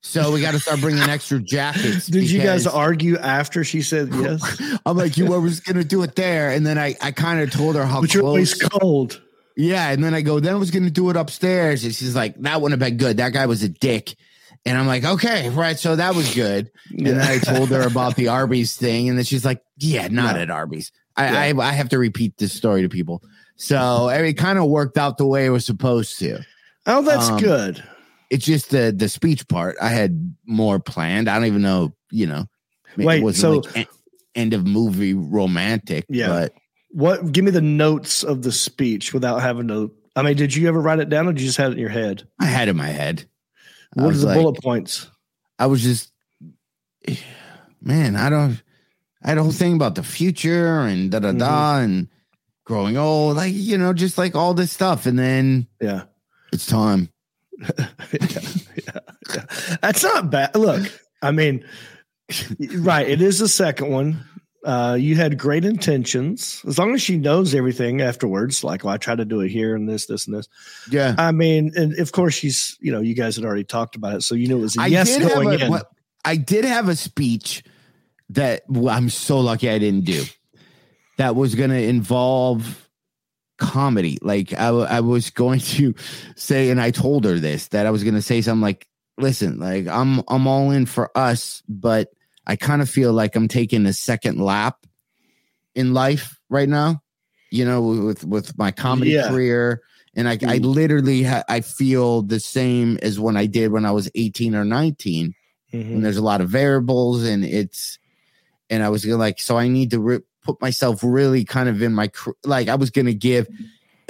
So we got to start bringing extra jackets. Did you guys argue after she said yes? I'm like, you were just gonna do it there, and then I, I kind of told her how but you're always cold. Yeah, and then I go, then I was gonna do it upstairs. And she's like, that wouldn't have been good. That guy was a dick. And I'm like, okay, right. So that was good. And then I told her about the Arby's thing, and then she's like, yeah, not Yeah. at Arby's. I, I I have to repeat this story to people. So it kind of worked out the way it was supposed to. Oh, that's Um, good. It's just the the speech part. I had more planned. I don't even know, you know. it wasn't so- like en- end of movie romantic. Yeah. but What? Give me the notes of the speech without having to. I mean, did you ever write it down, or did you just have it in your head? I had it in my head. What are the like- bullet points? I was just, man, I don't, I had a whole thing about the future and da da da mm-hmm. and growing old, like you know, just like all this stuff, and then Yeah. it's time. That's not bad. Look, I mean, right. It is the second one. Uh, you had great intentions. As long as she knows everything afterwards, like, well, I try to do it here and this, this, and this. Yeah, I mean, and of course, she's, you know, you guys had already talked about it. So you knew it was a I yes did have going a, in. what- I did have a speech that well, I'm so lucky I didn't do. That was going to involve comedy. Like I, w- I was going to say, and I told her this that I was going to say something like, "Listen, like I'm I'm all in for us, but I kind of feel like I'm taking a second lap in life right now. You know, with with my comedy Yeah. career." And I, I Mm. literally, ha- I feel the same as when I did when I was 18 or 19 Mhm. and there's a lot of variables and it's and i was like so i need to re- put myself really kind of in my like i was gonna give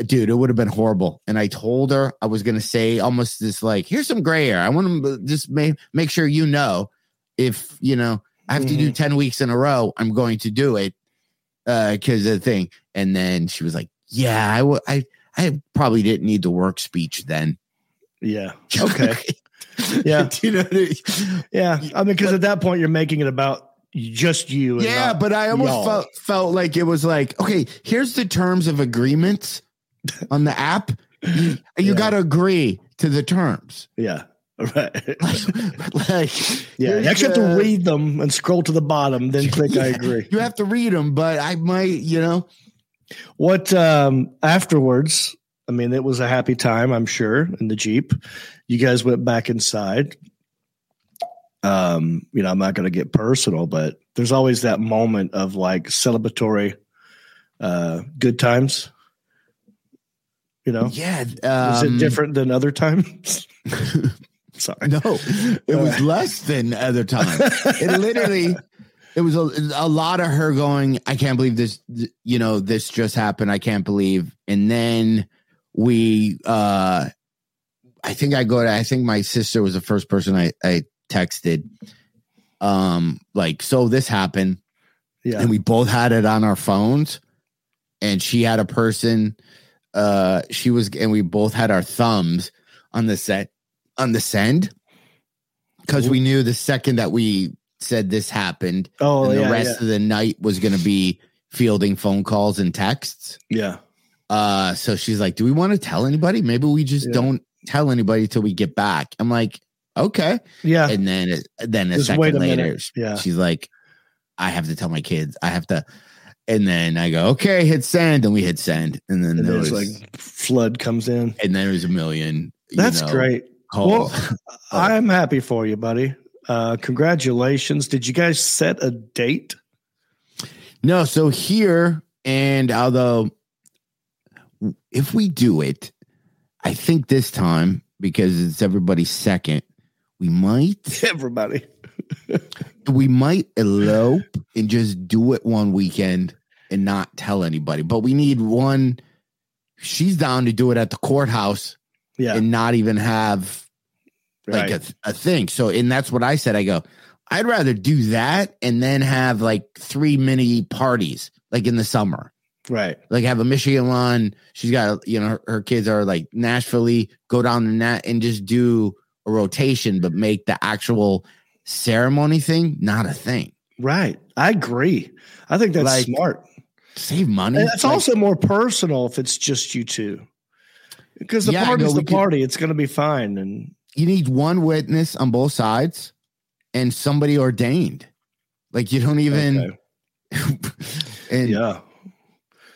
dude it would have been horrible and i told her i was gonna say almost this like here's some gray hair i want to just make make sure you know if you know i have to do 10 weeks in a row i'm going to do it uh because of the thing and then she was like yeah i would i i probably didn't need the work speech then Yeah. Okay. Yeah. You know I mean? Yeah. I mean, because at that point, you're making it about just you. and Yeah, but I almost y'all. felt felt like it was like, okay, here's the terms of agreements on the app. You, you Yeah. got to agree to the terms. Yeah. Right. like, Yeah. You actually have to read them and scroll to the bottom, then click I agree. You have to read them, but I might, you know, What um afterwards? I mean, it was a happy time, I'm sure, in the Jeep. You guys went back inside. Um, you know, I'm not gonna get personal, but there's always that moment of like celebratory uh good times. You know, yeah. is um, it different than other times? Sorry. No, it was less than other times. It literally, it was a, a lot of her going, I can't believe this, you know, this just happened. I can't believe. And then we, uh, I think I go to, I think my sister was the first person I, I texted. Um, like, so this happened Yeah. and we both had it on our phones and she had a person uh she was and we both had our thumbs on the set on the send because we knew the second that we said this happened oh and the yeah, rest of the night was going to be fielding phone calls and texts yeah. uh so she's like do we want to tell anybody maybe we just Yeah. don't tell anybody till we get back i'm like okay Yeah. and then it- then a Just second wait a later minute. Yeah. she's like i have to tell my kids i have to and then i go okay hit send and we hit send and then And there there's was like flood comes in. and then there was a million you That's know, great. calls. Well, I'm happy for you, buddy. Uh, congratulations. Did you guys set a date? no so here and although if we do it i think this time because it's everybody's second we might Everybody. we might elope and just do it one weekend and not tell anybody. But we need one. She's down to do it at the courthouse Yeah. and not even have like right. a, a thing. So, and that's what I said. I go, I'd rather do that and then have like three mini parties like in the summer. right. Like have a Michigan one. She's got, you know, her, her kids are like Nashville, go down to that and just do a rotation, but make the actual ceremony thing not a thing. Right. I agree. I think that's Like, smart. Save money. And it's Like, also more personal if it's just you two. Because the Yeah, party's know, the could- party. It's going to be fine. And you need one witness on both sides and somebody ordained. Like you don't even Okay. and yeah.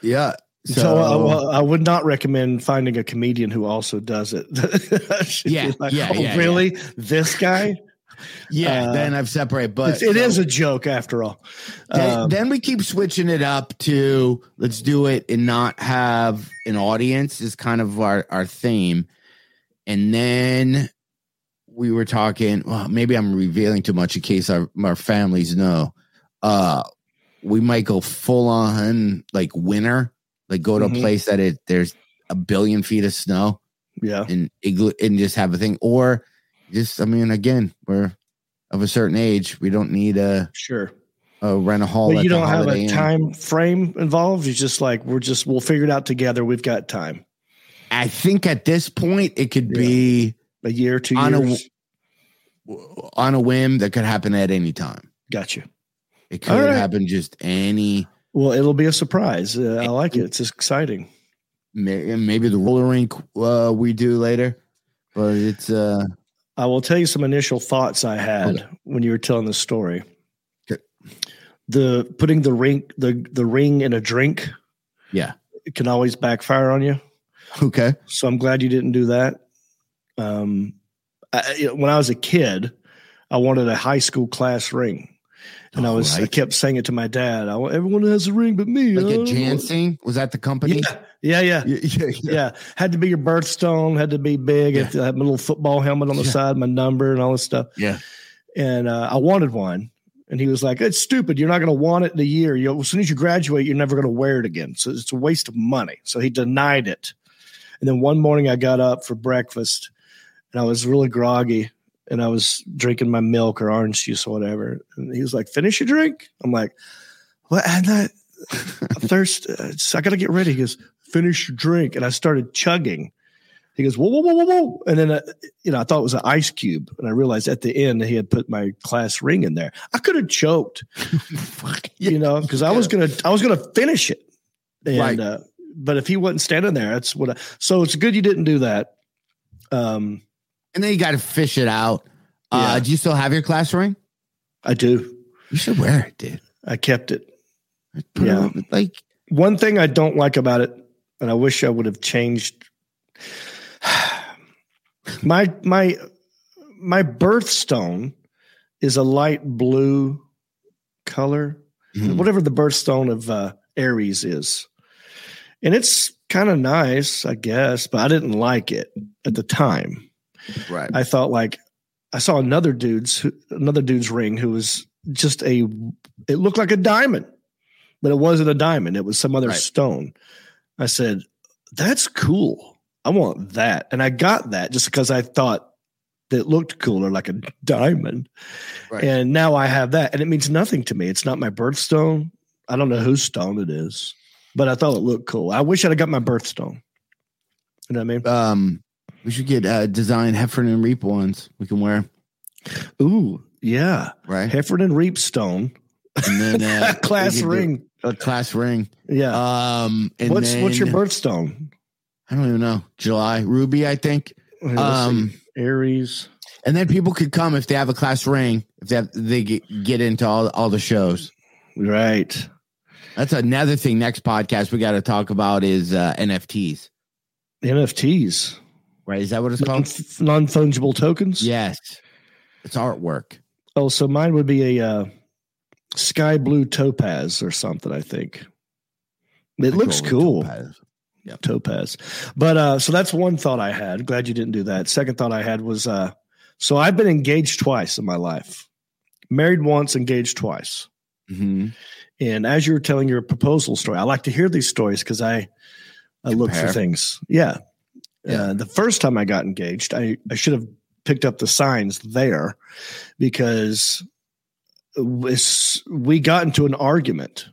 yeah. So, So, well, I would not recommend finding a comedian who also does it. She'd be Yeah, yeah, oh, yeah, really? This guy? yeah, uh, then I've separated. But It's- it so is a joke after all. then, Um, then we keep switching it up to let's do it and not have an audience is kind of our our theme. And then we were talking. Well, maybe I'm revealing too much in case our our families know. Uh, we might go full on like winter, like go to Mhm. a place that it there's a billion feet of snow yeah. and igloo and just have a thing, or just I mean, again, we're of a certain age, we don't need a, Sure. a rent a hall. You don't have a Inn. time frame involved. It's just like we're just we'll figure it out together. We've got time. I think at this point it could be A year, or two On a years. on a whim that could happen at any time. Gotcha. It could right. happen just any. Well, it'll be a surprise. Uh, I like it. It's exciting. may- Maybe the roller rink uh, we do later, but it's uh I will tell you some initial thoughts I had Okay. when you were telling the story. Okay. The putting the ring the the ring in a drink yeah it can always backfire on you. okay So I'm glad you didn't do that. Um, I, when I was a kid, I wanted a high school class ring, and I was I kept saying it to my dad. I want everyone has a ring but me. like I a Jostens was that the company? Yeah, yeah, yeah. yeah, yeah, yeah. Yeah, had to be your birthstone, had to be big. Yeah. Had to have my little football helmet on the side, my number, and all this stuff. Yeah. And uh, I wanted one, and he was like, "It's stupid. You're not going to want it in a year. You as soon as you graduate, you're never going to wear it again. So it's a waste of money." So he denied it. And then one morning, I got up for breakfast, and I was really groggy, and I was drinking my milk or orange juice or whatever. And he was like, "Finish your drink." I'm like, "What?" And I, I'm thirsty. Uh, I got to get ready. He goes, finish your drink. And I started chugging. He goes, whoa, whoa, whoa, whoa, whoa. And then, uh, you know, I thought it was an ice cube. And I realized at the end he had put my class ring in there. I could have choked, you know, because I was going to, I was to finish it. And, Right. uh, but if he wasn't standing there, that's what I, so it's good you didn't do that. Um, And then you got to fish it out. Uh, do you still have your class ring? I do. You should wear it, dude. I kept it. Put Yeah. it on, like One thing I don't like about it, and I wish I would have changed my my my birthstone is a light blue color, Mhm. whatever the birthstone of uh, Aries is, and it's kind of nice, I guess, but I didn't like it at the time. Right. I thought like I saw another dude's another dude's ring who was just a it looked like a diamond, but it wasn't a diamond. It was some other Right. stone. I said, "That's cool. I want that," and I got that just because I thought that looked cooler, like a diamond. Right. And now I have that, and it means nothing to me. It's not my birthstone. I don't know whose stone it is, but I thought it looked cool. I wish I'd have got my birthstone. You know what I mean? um, we should get uh, design Heffron and Reep ones. We can wear, Ooh, yeah. right? Heffernan Reapstone, And then uh, class we could do ring. a class ring. Yeah. Um, and what's what's your then- birthstone? I don't even know. July Ruby, I think. Um, see. Aries. and then people could come if they have a class ring. If they have, they get, get into all all the shows. Right. That's another thing. Next podcast we got to talk about is uh, NFTs. NFTs. Right? Is that what it's called? Non fungible tokens. yes, it's artwork. Oh, so mine would be a uh, sky blue topaz or something. I think it I looks cool. topaz. Topaz. But uh, so that's one thought I had. Glad you didn't do that. Second thought I had was uh, so I've been engaged twice in my life. Married once, engaged twice. Mhm. And as you were telling your proposal story, I like to hear these stories because I I look for things. Yeah. Yeah. Uh, the first time I got engaged, I, I should have picked up the signs there because we got into an argument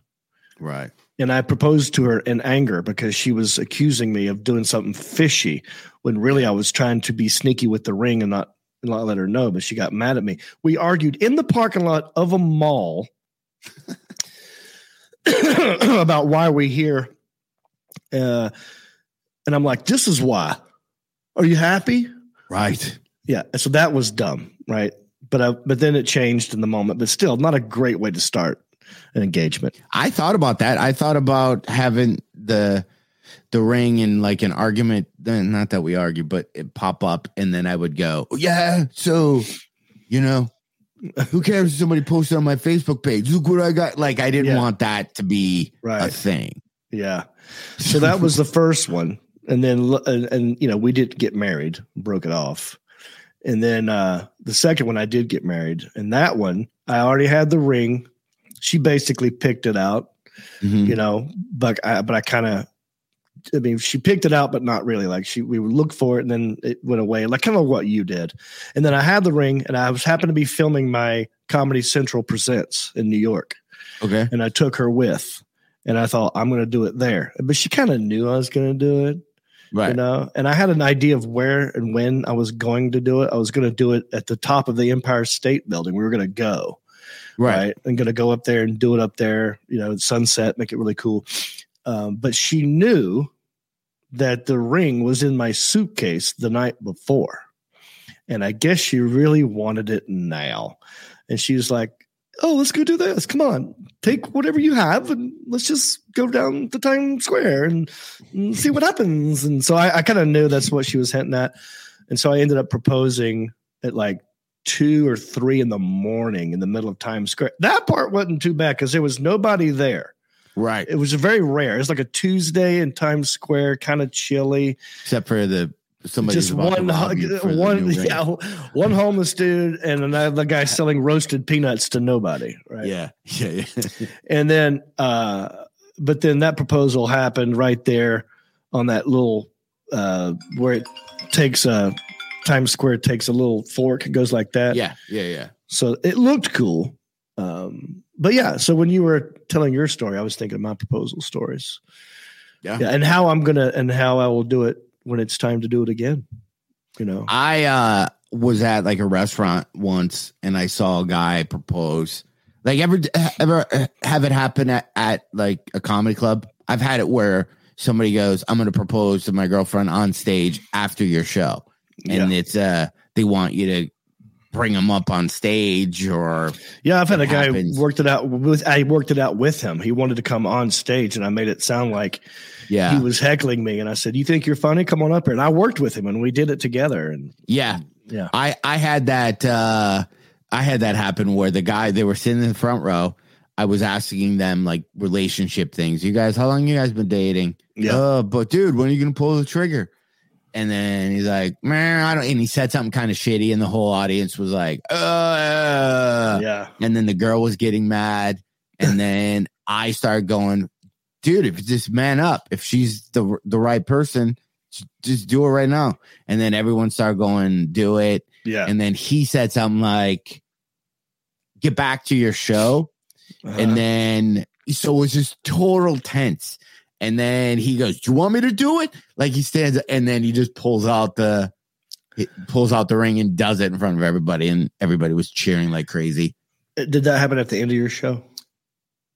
Right. and I proposed to her in anger because she was accusing me of doing something fishy when really I was trying to be sneaky with the ring and not, and not let her know. But she got mad at me. We argued in the parking lot of a mall about why we're here. Uh, and I'm like, this is why. Are you happy? Right. Yeah. So that was dumb, right? But I, but then it changed in the moment. But still, not a great way to start an engagement. I thought about that. I thought about having the the ring and like an argument. Then not that we argue, but it pop up, and then I would go, "Oh, yeah. So, you know, who cares if somebody posted on my Facebook page? Look what I got. Like I didn't Yeah. want that to be a thing. Yeah. So that was the first one. And then, and, and, you know, we did get married, broke it off. And then uh, the second one, I did get married. And that one, I already had the ring. She basically picked it out, Mhm. you know, but I, but I kind of, I mean, she picked it out, but not really. Like she, we would look for it and then it went away, like kind of what you did. And then I had the ring and I was happened to be filming my Comedy Central Presents in New York Okay. and I took her with, and I thought I'm going to do it there. But she kind of knew I was going to do it, Right. you know. And I had an idea of where and when I was going to do it. I was going to do it at the top of the Empire State Building. We were going to go right. right, and going to go up there and do it up there, you know, sunset, make it really cool. Um, but she knew that the ring was in my suitcase the night before, and I guess she really wanted it now. And she was like, "Oh, let's go do this. Come on, take whatever you have, and let's just go down to Times Square and, and see what happens." And so I, I kind of knew that's what she was hinting at, and so I ended up proposing at like two or three in the morning in the middle of Times Square. That part wasn't too bad because there was nobody there. Right. It was very rare. It's like a Tuesday in Times Square, kind of chilly. Except for the somebody Just one, one, yeah, one homeless dude and another guy selling roasted peanuts to nobody. Right. Yeah. Yeah. Yeah. And then, uh, but then that proposal happened right there on that little, uh, where it takes a Times Square takes a little fork and goes like that. yeah. Yeah. Yeah. So it looked cool. Um, but yeah, so when you were telling your story, I was thinking of my proposal stories. Yeah. Yeah, and how I'm gonna and how I will do it when it's time to do it again. You know. I uh was at like a restaurant once and I saw a guy propose. Like ever ever have it happen at, at like a comedy club? I've had it where somebody goes, "I'm going to propose to my girlfriend on stage after your show," and it's uh they want you to bring them up on stage or Yeah, I've had a guy happens. worked it out with I worked it out with him. He wanted to come on stage and I made it sound like yeah he was heckling me and I said, "You think you're funny? Come on up here." And I worked with him and we did it together and yeah yeah. I I had that uh I had that happen where the guy they were sitting in the front row. I was asking them like relationship things. You guys, how long you guys been dating? Yeah. Uh, but dude, when are you gonna pull the trigger? And then he's like, man, I don't. And he said something kind of shitty, and the whole audience was like, uh. yeah. And then the girl was getting mad, and then I started going, dude, if just man up, if she's the the right person, just do it right now. And then everyone started going, do it. Yeah. And then he said something like, get back to your show. Uh-huh. And then, so it was just total tense. And then he goes, do you want me to do it? Like he stands and then he just pulls out the, he pulls out the ring and does it in front of everybody. And everybody was cheering like crazy. did that happen at the end of your show?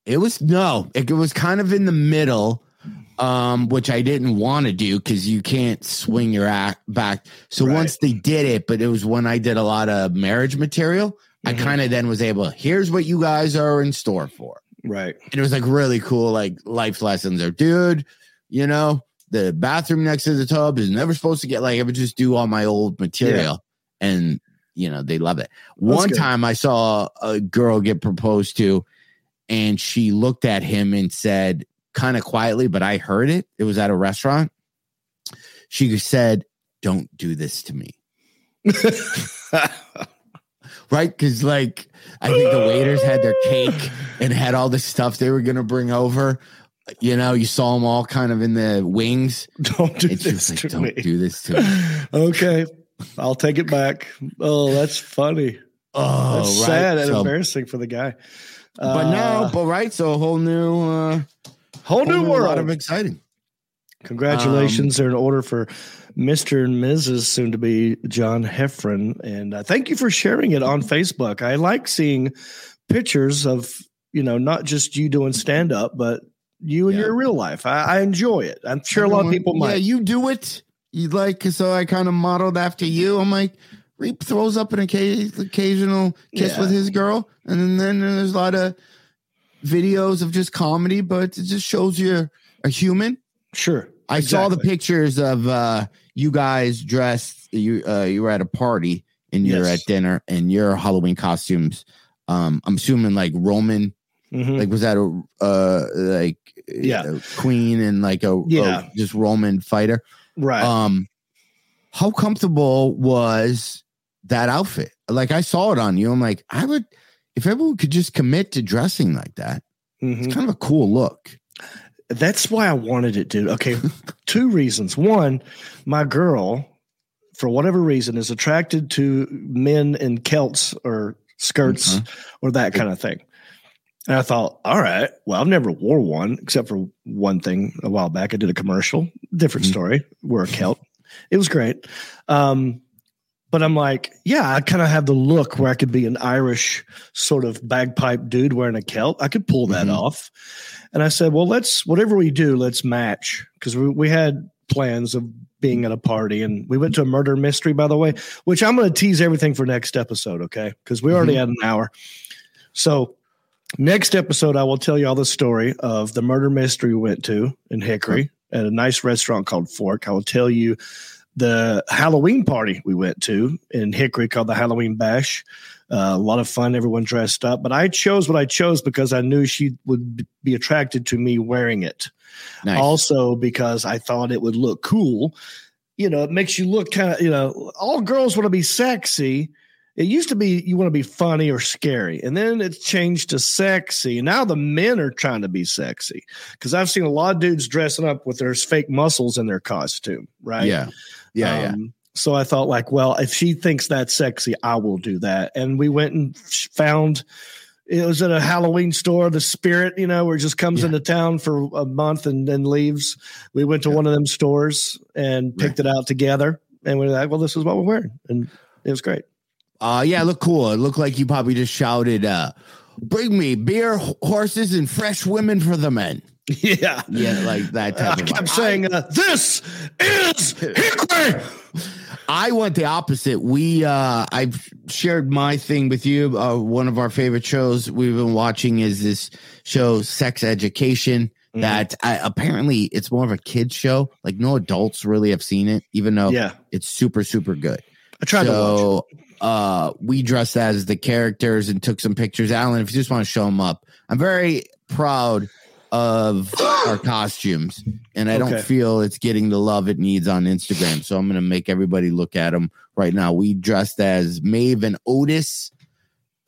It was no, it was kind of in the middle, um, which I didn't want to do because you can't swing your act back. So Right. once they did it, but it was when I did a lot of marriage material, I Mhm. kind of then was able, here's what you guys are in store for. Right. And it was like really cool, like life lessons or dude, you know, the bathroom next to the tub is never supposed to get like I would just do all my old material and you know they love it. One good. time I saw a girl get proposed to and she looked at him and said kind of quietly, but I heard it. It was at a restaurant. She said, Don't do this to me. Right? Because like I think the waiters had their cake and had all the stuff they were gonna bring over. You know, you saw them all kind of in the wings. Don't do this was to like, "Don't me. do this to me." okay. I'll take it back. Oh, that's funny. Oh, That's right. sad and So- embarrassing for the guy. But now, Uh, but right, so a whole new, uh, whole new whole world. lot of exciting. Congratulations Um, are in order for Mr. and Mrs. soon to be John Heffron. And uh, thank you for sharing it on Facebook. I like seeing pictures of, you know, not just you doing stand up, but you in Yeah. your real life. I, I enjoy it. I'm sure a lot of Everyone- people Yeah, you do it. You like so I kind of modeled after you. I'm like, Reep throws up an occasional kiss Yeah. with his girl, and then there's a lot of videos of just comedy, but it just shows you're a human. Sure. I saw the pictures of uh you guys dressed you uh you were at a party and you're Yes. at dinner and your Halloween costumes um I'm assuming like Roman Mhm. like was that a uh like Yeah. a queen and like a, a Yeah. just Roman fighter right. um how comfortable was that outfit like I saw it on you I'm like I would if everyone could just commit to dressing like that Mhm. it's kind of a cool look That's why I wanted it, dude. Okay, two reasons. One, my girl, for whatever reason, is attracted to men in kilts or skirts or that kind of thing. And I thought, all right, well, I've never wore one except for one thing a while back. I did a commercial, different Mhm. story, wore a kilt. It was great. Um, but I'm like, yeah, I kind of have the look where I could be an Irish sort of bagpipe dude wearing a kilt. I could pull that Mhm. off. And I said, well, let's, whatever we do, let's match. Because we, we had plans of being at a party and we went to a murder mystery, by the way, which I'm going to tease everything for next episode. Okay. Because we already had an hour. So next episode, I will tell you all the story of the murder mystery we went to in Hickory at a nice restaurant called Fork. I will tell you the Halloween party we went to in Hickory called the Halloween Bash. Uh, a lot of fun, everyone dressed up. But I chose what I chose because I knew she would be attracted to me wearing it. nice Also, because I thought it would look cool. You know, it makes you look kind of, you know, all girls want to be sexy. It used to be you want to be funny or scary, and then it's changed to sexy. Now the men are trying to be sexy because I've seen a lot of dudes dressing up with their fake muscles in their costume, right? yeah yeah yeah Um, So I thought, like, well, if she thinks that's sexy, I will do that. And we went and found it was at a Halloween store, the Spirit, you know, where it just comes Yeah. into town for a month and then leaves. We went to one of them stores and picked it out together, and we are like, well, this is what we're wearing, and it was great. Uh yeah, it looked cool. It looked like you probably just shouted, uh, bring me beer, horses, and fresh women for the men. Yeah. Yeah, like that I type of kept saying, uh, "This is Hickory." I went the opposite. We uh I've shared my thing with you. Uh, one of our favorite shows we've been watching is this show Sex Education Mm-hmm. that I, apparently it's more of a kids show. Like no adults really have seen it even though Yeah, it's super super good. I tried to watch. so, uh, we dressed as the characters and took some pictures. Alan, if you just want to show them up, I'm very proud of our costumes, and I Okay. don't feel it's getting the love it needs on Instagram. So I'm going to make everybody look at them right now. We dressed as Maeve and Otis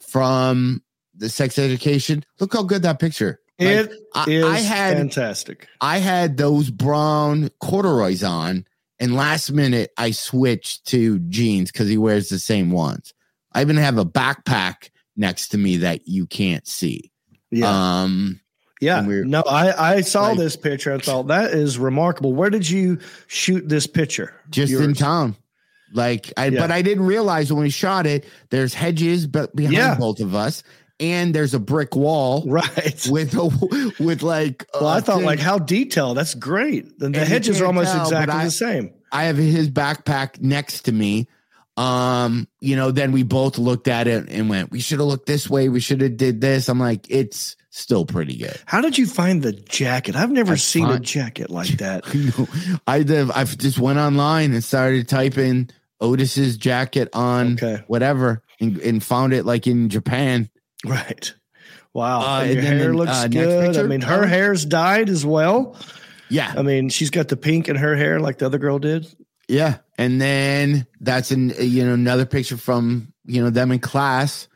from the Sex Education. Look how good that picture. Like, It I, I had fantastic. I had those brown corduroys on, and last minute I switched to jeans because he wears the same ones. I even have a backpack next to me that you can't see. Yeah. Um, Yeah, no, I I saw like- this picture and thought that is remarkable. Where did you shoot this picture? just in town. Like, I, Yeah. but I didn't realize when we shot it, there's hedges but behind Yeah. both of us, and there's a brick wall Right. with a, with like. Well, I thought thing. like how detailed. That's great. The And you hedges are almost tell, exactly I- the same. I have his backpack next to me. Um, you know, then we both looked at it and went, we should have looked this way. We should have did this. I'm like, it's still pretty good. How did you find the jacket? I've never I seen a jacket like that. I did, I just went online and started typing Otis's jacket on Okay. whatever and, and found it like in Japan. Right. Wow. Uh, your hair the, looks uh, good. I mean, her Alan? hair's dyed as well. Yeah. I mean, she's got the pink in her hair like the other girl did. Yeah. And then that's an, you know, another picture from, you know, them in class.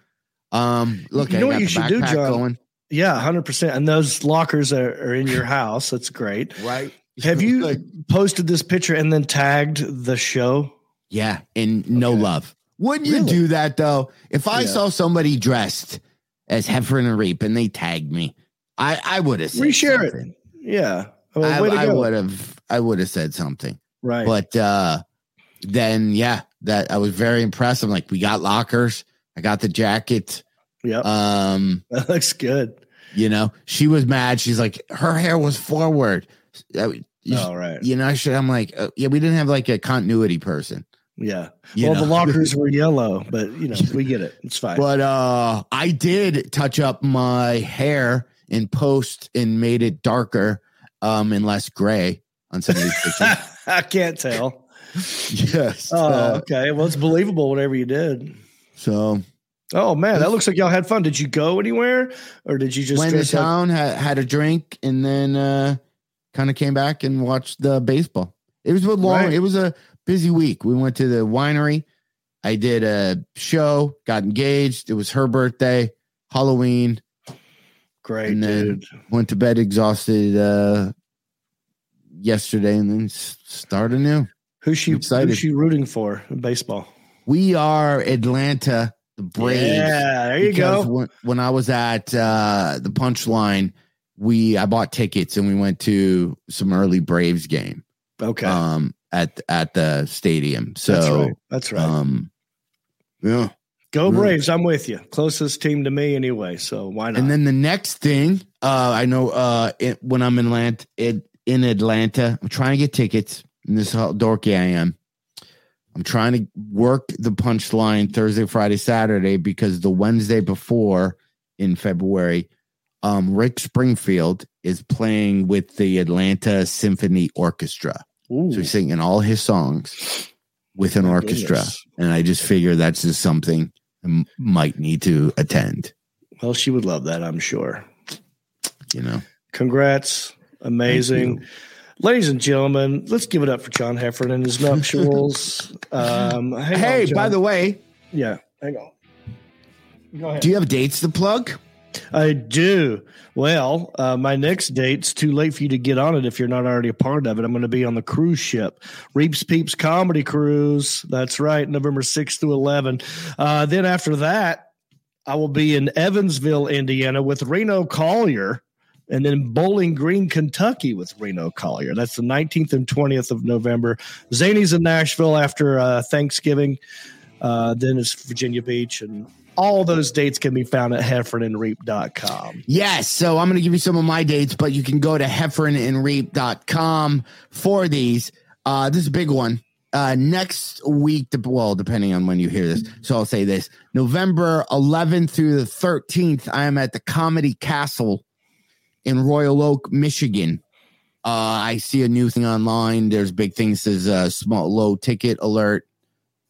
Um, look, You know what you should do, backpack John? going. Yeah, hundred percent. And those lockers are, are in your house. That's great. Right. Have you Like, posted this picture and then tagged the show? Yeah, and no Okay. love. Wouldn't you do that though? If I Yeah. saw somebody dressed as Heffron and a Reep and they tagged me, I I would have said Reshare it. Yeah. Well, I, I would have I would have said something. Right. But uh then yeah, that I was very impressed. I'm like, we got lockers. I got the jacket. Yep. Um, that looks good. you know, she was mad. She's like, her hair was forward. Uh, you- All right. You know, I should, I'm like, uh, yeah, we didn't have like a continuity person. Yeah. You well, know? the lockers were yellow, but you know, we get it. It's fine. But uh I did touch up my hair in post and made it darker um and less gray. on some of these pictures. I can't tell. yes. Oh, uh, okay. Well, it's believable whatever you did. so Oh man, that looks like y'all had fun. Did you go anywhere, or did you just went to town, had, had a drink, and then uh, kind of came back and watched the baseball. It was a long. Right. It was a busy week. We went to the winery. I did a show, got engaged. It was her birthday, Halloween. Great, and then dude. went to bed exhausted uh, yesterday, and then start anew. Who's she? excited. Who's she rooting for in baseball? We are Atlanta, the Braves. Yeah, there you go. When, when I was at uh, the Punchline, we I bought tickets and we went to some early Braves game Okay, um, at at the stadium. So that's right. That's right. um, yeah. go Braves! I'm with you. Closest team to me anyway. So why not? And then the next thing, uh, I know uh, it, when I'm in Atlanta, it, in Atlanta, I'm trying to get tickets. And this is how dorky I am. I'm trying to work the punchline Thursday, Friday, Saturday because the Wednesday before in February, um, Rick Springfield is playing with the Atlanta Symphony Orchestra. Ooh, So he's singing all his songs with an My orchestra. goodness. And I just figure that's just something I might need to attend, well, she would love that. I'm sure. you know. Congrats! Amazing. Ladies and gentlemen, let's give it up for John Heffron and his nuptials. um, hang on, Hey, by the way, yeah, hang on. Go ahead. do you have dates to plug? I do. Well, uh, my next date's too late for you to get on it if you're not already a part of it. I'm going to be on the cruise ship, Reeps Peeps Comedy Cruise. That's right, November 6th through 11. Uh, then after that, I will be in Evansville, Indiana with Reno Collier, and then Bowling Green, Kentucky with Reno Collier. That's the 19th and 20th of November. Zany's in Nashville after uh, Thanksgiving. Uh, then it's Virginia Beach, and all those dates can be found at heffronandreep.com. Yes. So I'm going to give you some of my dates, but you can go to heffronandreep.com for these. Uh, this is a big one. Uh, next week, well, depending on when you hear this. So I'll say this November 11th through the 13th, I am at the Comedy Castle in Royal Oak, Michigan. Uh, I see a new thing online. There's big things says uh, small low ticket alert.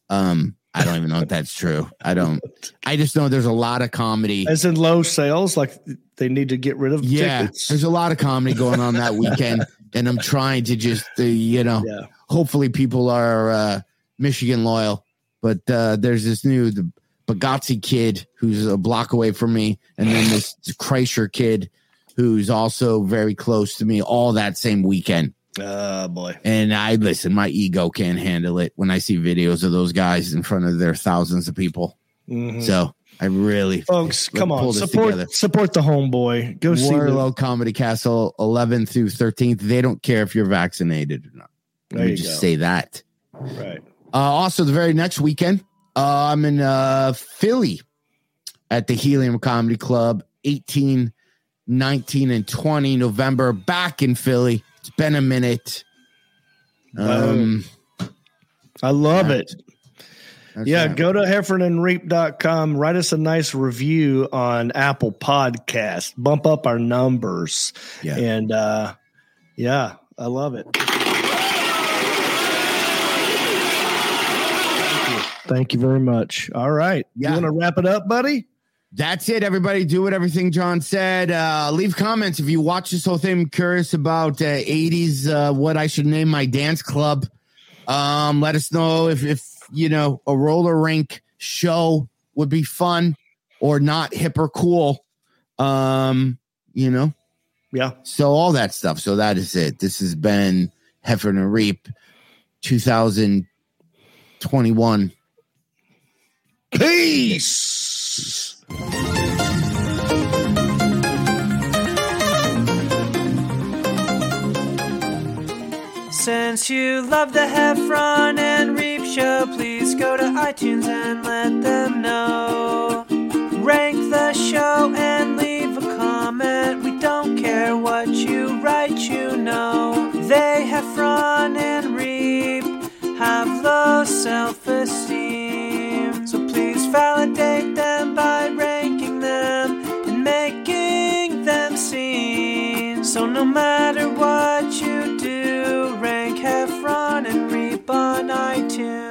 Um, I don't even know if that's true. I don't. I just know there's a lot of comedy. As in low sales, like they need to get rid of Yeah, tickets. there's a lot of comedy going on that weekend, and I'm trying to just, uh, you know, Yeah. hopefully people are uh, Michigan loyal. But uh, there's this new the Bargatze kid who's a block away from me, and then this Kreischer kid who's also very close to me. All that same weekend, Oh boy. and I listen. My ego can't handle it when I see videos of those guys in front of their thousands of people. Mhm. So I really, Folks, come on. Support together. support the homeboy. Go see the, Warlow Comedy Castle, 11th through 13th. They don't care if you're vaccinated or not. Let me just go. say that. right. Uh, also, the very next weekend, uh, I'm in uh, Philly at the Helium Comedy Club, 18, 19, and 20 November. Back in Philly. It's been a minute. Um, I love Yeah. it. Yeah, go to heffronandreep.com. Write us a nice review on Apple Podcast. Bump up our numbers. Yeah. And uh yeah, I love it. Thank you. Thank you very much. All right. Yeah. You want to wrap it up, buddy? That's it, everybody. Do what everything John said. Uh, leave comments if you watch this whole thing. I'm curious about uh, 80s, uh, what I should name my dance club. Um, let us know if, if you know a roller rink show would be fun or not hip or cool. Um, you know, Yeah. so all that stuff. So that is it. This has been Heffron and Reep 2021. Peace. Since you love the Heffron and Reep show, please go to iTunes and let them know. Rank the show and leave a comment. We don't care what you write, you know. They Heffron and Reep have low self esteem validate them by ranking them and making them seen. So no matter what you do, rank Heffron and Reep on iTunes.